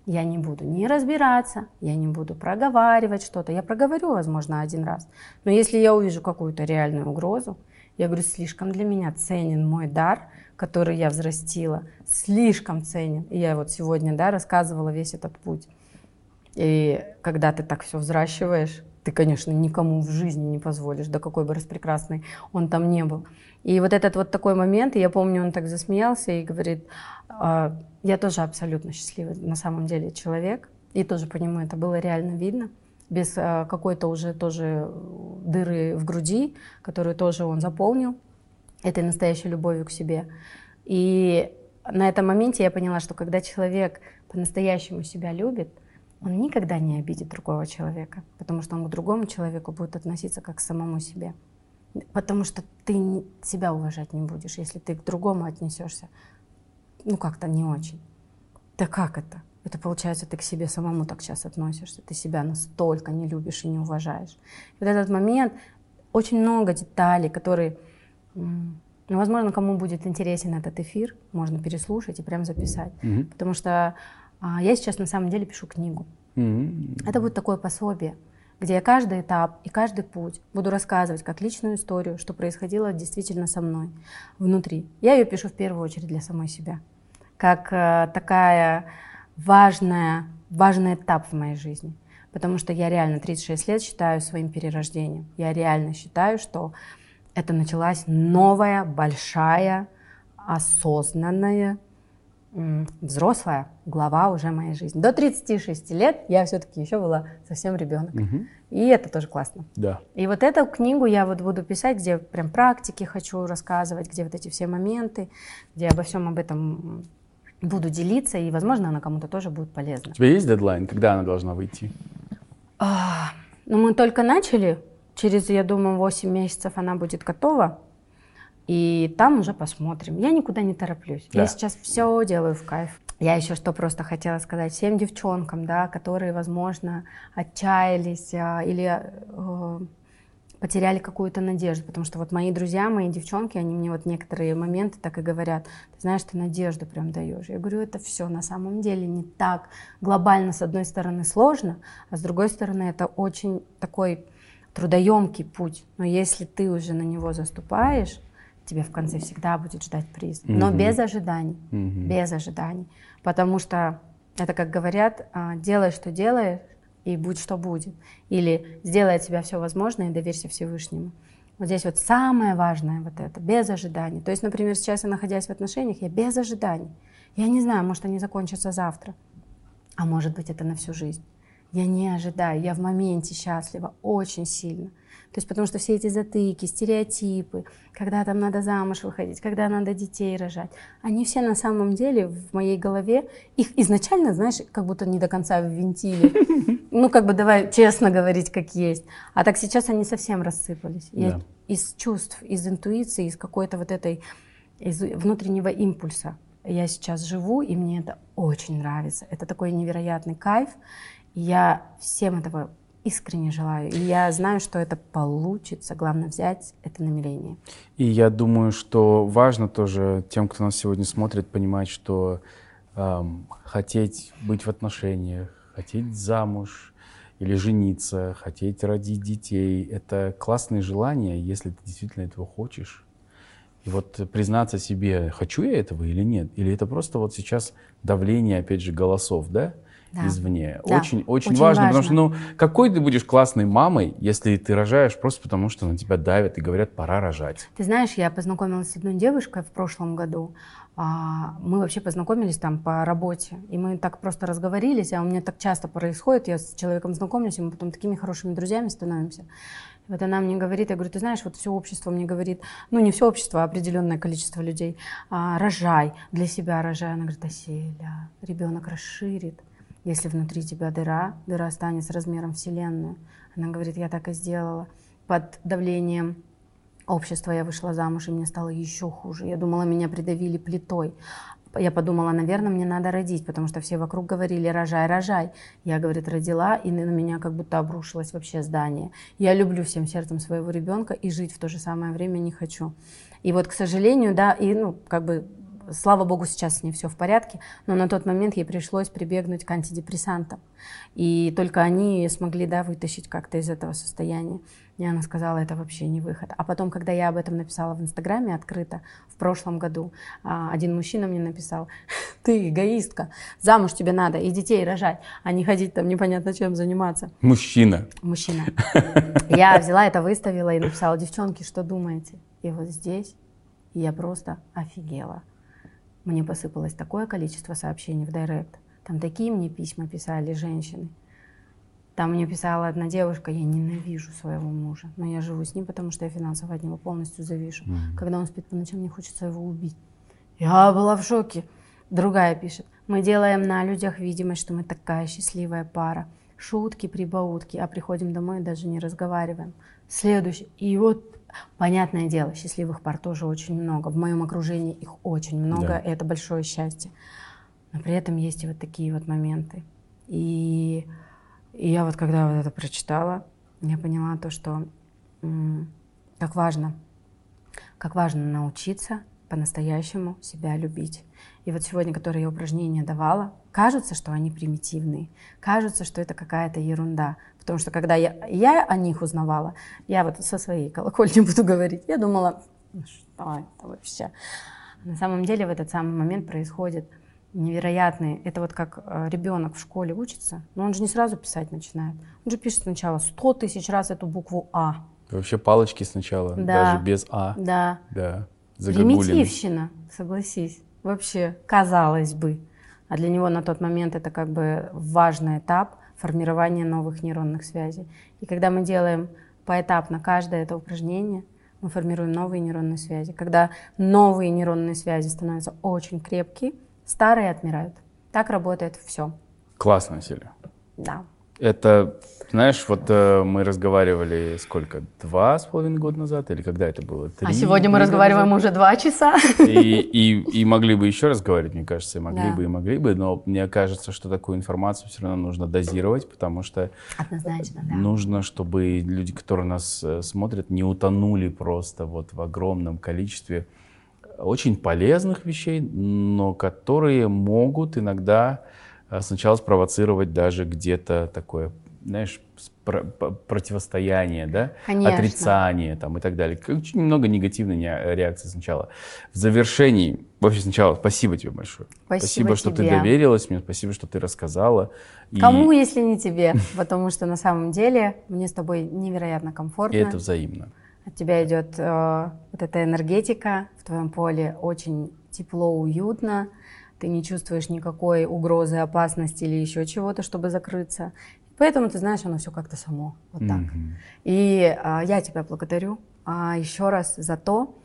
Я не буду не разбираться, я не буду проговаривать что-то. Я проговорю, возможно, один раз. Но если я увижу какую-то реальную угрозу, я говорю, слишком для меня ценен мой дар, который я взрастила, слишком ценен. И я вот сегодня, да, рассказывала весь этот путь. И когда ты так все взращиваешь, ты, конечно, никому в жизни не позволишь, да какой бы распрекрасный он там не был. И вот этот вот такой момент, я помню, он так засмеялся и говорит, «А, я тоже абсолютно счастливый на самом деле человек, и тоже по нему это было реально видно без э, какой-то уже тоже дыры в груди, которую тоже он заполнил этой настоящей любовью к себе. И на этом моменте я поняла, что когда человек по-настоящему себя любит, он никогда не обидит другого человека, потому что он к другому человеку будет относиться как к самому себе. Потому что ты себя уважать не будешь, если ты к другому отнесешься, ну как-то не очень. Да как это? это получается, ты к себе самому так сейчас относишься, ты себя настолько не любишь и не уважаешь. И вот этот момент, очень много деталей, которые, ну, возможно, кому будет интересен этот эфир, можно переслушать и прям записать. Mm-hmm. Потому что я сейчас на самом деле пишу книгу. Mm-hmm. Это будет такое пособие, где я каждый этап и каждый путь буду рассказывать как личную историю, что происходило действительно со мной внутри. Я ее пишу в первую очередь для самой себя. Как э, такая важная, важный этап в моей жизни. Потому что я реально 36 лет считаю своим перерождением. Я реально считаю, что это началась новая, большая, осознанная, взрослая глава уже моей жизни. До 36 лет я все-таки еще была совсем ребенок. Угу. И это тоже классно. Да. И вот эту книгу я вот буду писать, где прям практики хочу рассказывать, где вот эти все моменты, где обо всем об этом буду делиться, и, возможно, она кому-то тоже будет полезна. У тебя есть дедлайн, когда она должна выйти? А, ну, мы только начали. Через, я думаю, 8 месяцев она будет готова. И там уже посмотрим. Я никуда не тороплюсь. Да. Я сейчас все делаю в кайф. Я еще что просто хотела сказать всем девчонкам, да, которые, возможно, отчаялись а, или э, потеряли какую-то надежду, потому что вот мои друзья, мои девчонки, они мне вот некоторые моменты так и говорят, ты знаешь, ты надежду прям даешь. Я говорю, это все на самом деле не так глобально, с одной стороны, сложно, а с другой стороны, это очень такой трудоемкий путь. Но если ты уже на него заступаешь, тебе в конце всегда будет ждать приз. Но без ожиданий. Мгм. Без ожиданий. Потому что это, как говорят, а, делай, что делаешь, и будь, что будет. Или сделай от себя все возможное и доверься Всевышнему. Вот здесь вот самое важное вот это, без ожиданий. То есть, например, сейчас я находясь в отношениях, я без ожиданий. Я не знаю, может, они закончатся завтра, а может быть, это на всю жизнь. Я не ожидаю, я в моменте счастлива очень сильно. То есть потому что все эти затыки, стереотипы, когда там надо замуж выходить, когда надо детей рожать, они все на самом деле в моей голове, их изначально, знаешь, как будто не до конца ввинтили. Ну, как бы давай честно говорить, как есть. А так сейчас они совсем рассыпались. Я Да. из чувств, из интуиции, из какой-то вот этой, из внутреннего импульса я сейчас живу, и мне это очень нравится. Это такой невероятный кайф. Я всем этого искренне желаю. И я знаю, что это получится. Главное взять это намерение. И я думаю, что важно тоже тем, кто нас сегодня смотрит, понимать, что эм, хотеть быть в отношениях, хотеть замуж или жениться, хотеть родить детей — это классные желания, если ты действительно этого хочешь. И вот признаться себе, хочу я этого или нет, или это просто вот сейчас давление, опять же, голосов, да, Да. извне. Да. Очень, очень, Очень важно, потому что, важно. ну, какой ты будешь классной мамой, если ты рожаешь просто потому, что на тебя давят и говорят, пора рожать. Ты знаешь, я познакомилась с одной девушкой в прошлом году. А, Мы вообще познакомились там по работе, и мы так просто разговорились, а у меня так часто происходит, я с человеком знакомлюсь, и мы потом такими хорошими друзьями становимся. Вот она мне говорит, я говорю, ты знаешь, вот все общество мне говорит, ну не все общество, а определенное количество людей, «А, рожай, для себя рожай. Она говорит, Аселя, ребенок расширит, если внутри тебя дыра, дыра станет с размером Вселенную. Она говорит, я так и сделала. Под давлением общества я вышла замуж, и мне стало еще хуже. Я думала, меня придавили плитой. Я подумала, наверное, мне надо родить, потому что все вокруг говорили, рожай, рожай. Я, говорит, родила, и на меня как будто обрушилось вообще здание. Я люблю всем сердцем своего ребенка и жить в то же самое время не хочу. И вот, к сожалению, да, и, ну, как бы, слава богу, сейчас с ней все в порядке, но на тот момент ей пришлось прибегнуть к антидепрессантам. И только они смогли, да, вытащить как-то из этого состояния. И она сказала, это вообще не выход. А потом, когда я об этом написала в Инстаграме открыто в прошлом году, а, один мужчина мне написал, ты эгоистка, замуж тебе надо и детей рожать, а не ходить там непонятно чем заниматься. Мужчина. Мужчина. Я взяла это, выставила и написала, девчонки, что думаете? И вот здесь я просто офигела. Мне посыпалось такое количество сообщений в директ. Там такие мне письма писали женщины. Там мне писала одна девушка, я ненавижу своего мужа, но я живу с ним, потому что я финансово от него полностью завишу. Мгм. Когда он спит по ночам, мне хочется его убить. Я была в шоке. Другая пишет, мы делаем на людях видимость, что мы такая счастливая пара. Шутки, прибаутки, а приходим домой и даже не разговариваем. Следующий. И вот, понятное дело, счастливых пар тоже очень много. В моем окружении их очень много, Да. и это большое счастье. Но при этом есть и вот такие вот моменты. И, и я вот когда вот это прочитала, я поняла то, что как важно, как важно научиться по-настоящему себя любить. И вот сегодня, которые я упражнения давала, кажется, что они примитивные, кажется, что это какая-то ерунда. Потому что когда я, я о них узнавала, я вот со своей колокольни буду говорить, я думала, «Ну что это вообще? На самом деле в этот самый момент происходит невероятный. Это вот как э, ребенок в школе учится, но он же не сразу писать начинает. Он же пишет сначала 100 тысяч раз эту букву А. Вообще палочки сначала, Да. даже без А. Да. Да. Примитивщина, согласись. Вообще, казалось бы. А для него на тот момент это как бы важный этап формирование новых нейронных связей. И когда мы делаем поэтапно каждое это упражнение, мы формируем новые нейронные связи. Когда новые нейронные связи становятся очень крепкие, старые отмирают. Так работает все. Классно, Селя. Да. Это, знаешь, вот э, мы разговаривали сколько, два с половиной года назад, или когда это было? Три, а сегодня мы разговариваем назад? уже два часа. И, и, и могли бы еще разговаривать, мне кажется, и могли да. бы, и могли бы, но мне кажется, что такую информацию все равно нужно дозировать, потому что Однозначно, да. нужно, чтобы люди, которые нас э, смотрят, не утонули просто вот в огромном количестве очень полезных вещей, но которые могут иногда а, сначала спровоцировать даже где-то такое, знаешь, противостояние, да, Конечно. отрицание там и так далее. Очень много негативной реакции сначала. В завершении, вообще сначала, спасибо тебе большое. Спасибо, спасибо что ты доверилась мне, спасибо, что ты рассказала. Кому, и... если не тебе? Потому что на самом деле мне с тобой невероятно комфортно. И это взаимно. От тебя идет э, вот эта энергетика в твоем поле, очень тепло, уютно ты не чувствуешь никакой угрозы, опасности или еще чего-то, чтобы закрыться. Поэтому ты знаешь, оно все как-то само, вот так. Mm-hmm. И а, я тебя благодарю а, еще раз за то,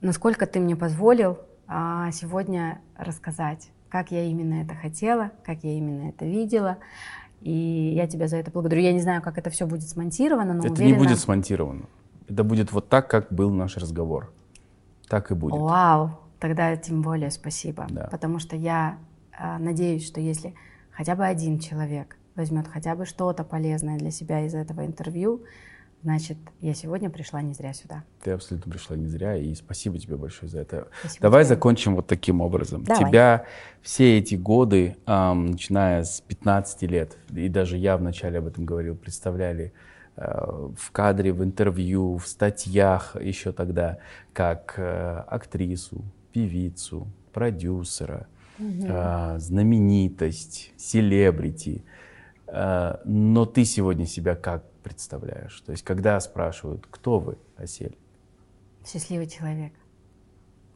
насколько ты мне позволил а, сегодня рассказать, как я именно это хотела, как я именно это видела. И я тебя за это благодарю. Я не знаю, как это все будет смонтировано, но это уверена... не будет смонтировано. Это будет вот так, как был наш разговор. Так и будет. Вау, тогда тем более спасибо. Да. Потому что я э, надеюсь, что если хотя бы один человек возьмет хотя бы что-то полезное для себя из этого интервью, значит, я сегодня пришла не зря сюда. Ты абсолютно пришла не зря, и спасибо тебе большое за это. Спасибо Давай тебе. закончим вот таким образом. Давай. Тебя все эти годы, эм, начиная с 15 лет, и даже я вначале об этом говорил, представляли э, в кадре, в интервью, в статьях еще тогда, как э, актрису, певицу, продюсера, угу. э, знаменитость, селебрити. Э, но ты сегодня себя как представляешь? То есть, когда спрашивают, кто вы, Осель? Счастливый человек.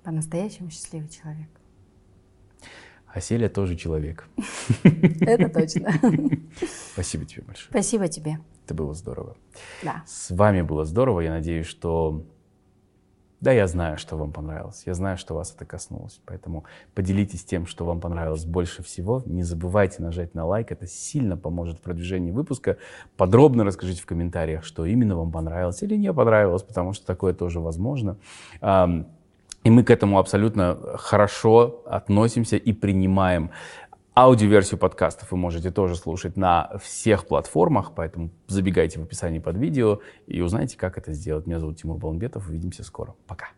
По-настоящему счастливый человек. Оселя тоже человек. Это точно. Спасибо тебе большое. Спасибо тебе. Это было здорово. Да. С вами было здорово. Я надеюсь, что да, я знаю, что вам понравилось. Я знаю, что вас это коснулось. Поэтому поделитесь тем, что вам понравилось больше всего. Не забывайте нажать на лайк. Это сильно поможет в продвижении выпуска. Подробно расскажите в комментариях, что именно вам понравилось или не понравилось, потому что такое тоже возможно. И мы к этому абсолютно хорошо относимся и принимаем. Аудиоверсию подкастов вы можете тоже слушать на всех платформах, поэтому забегайте в описании под видео и узнайте, как это сделать. Меня зовут Тимур Баламбетов. Увидимся скоро. Пока.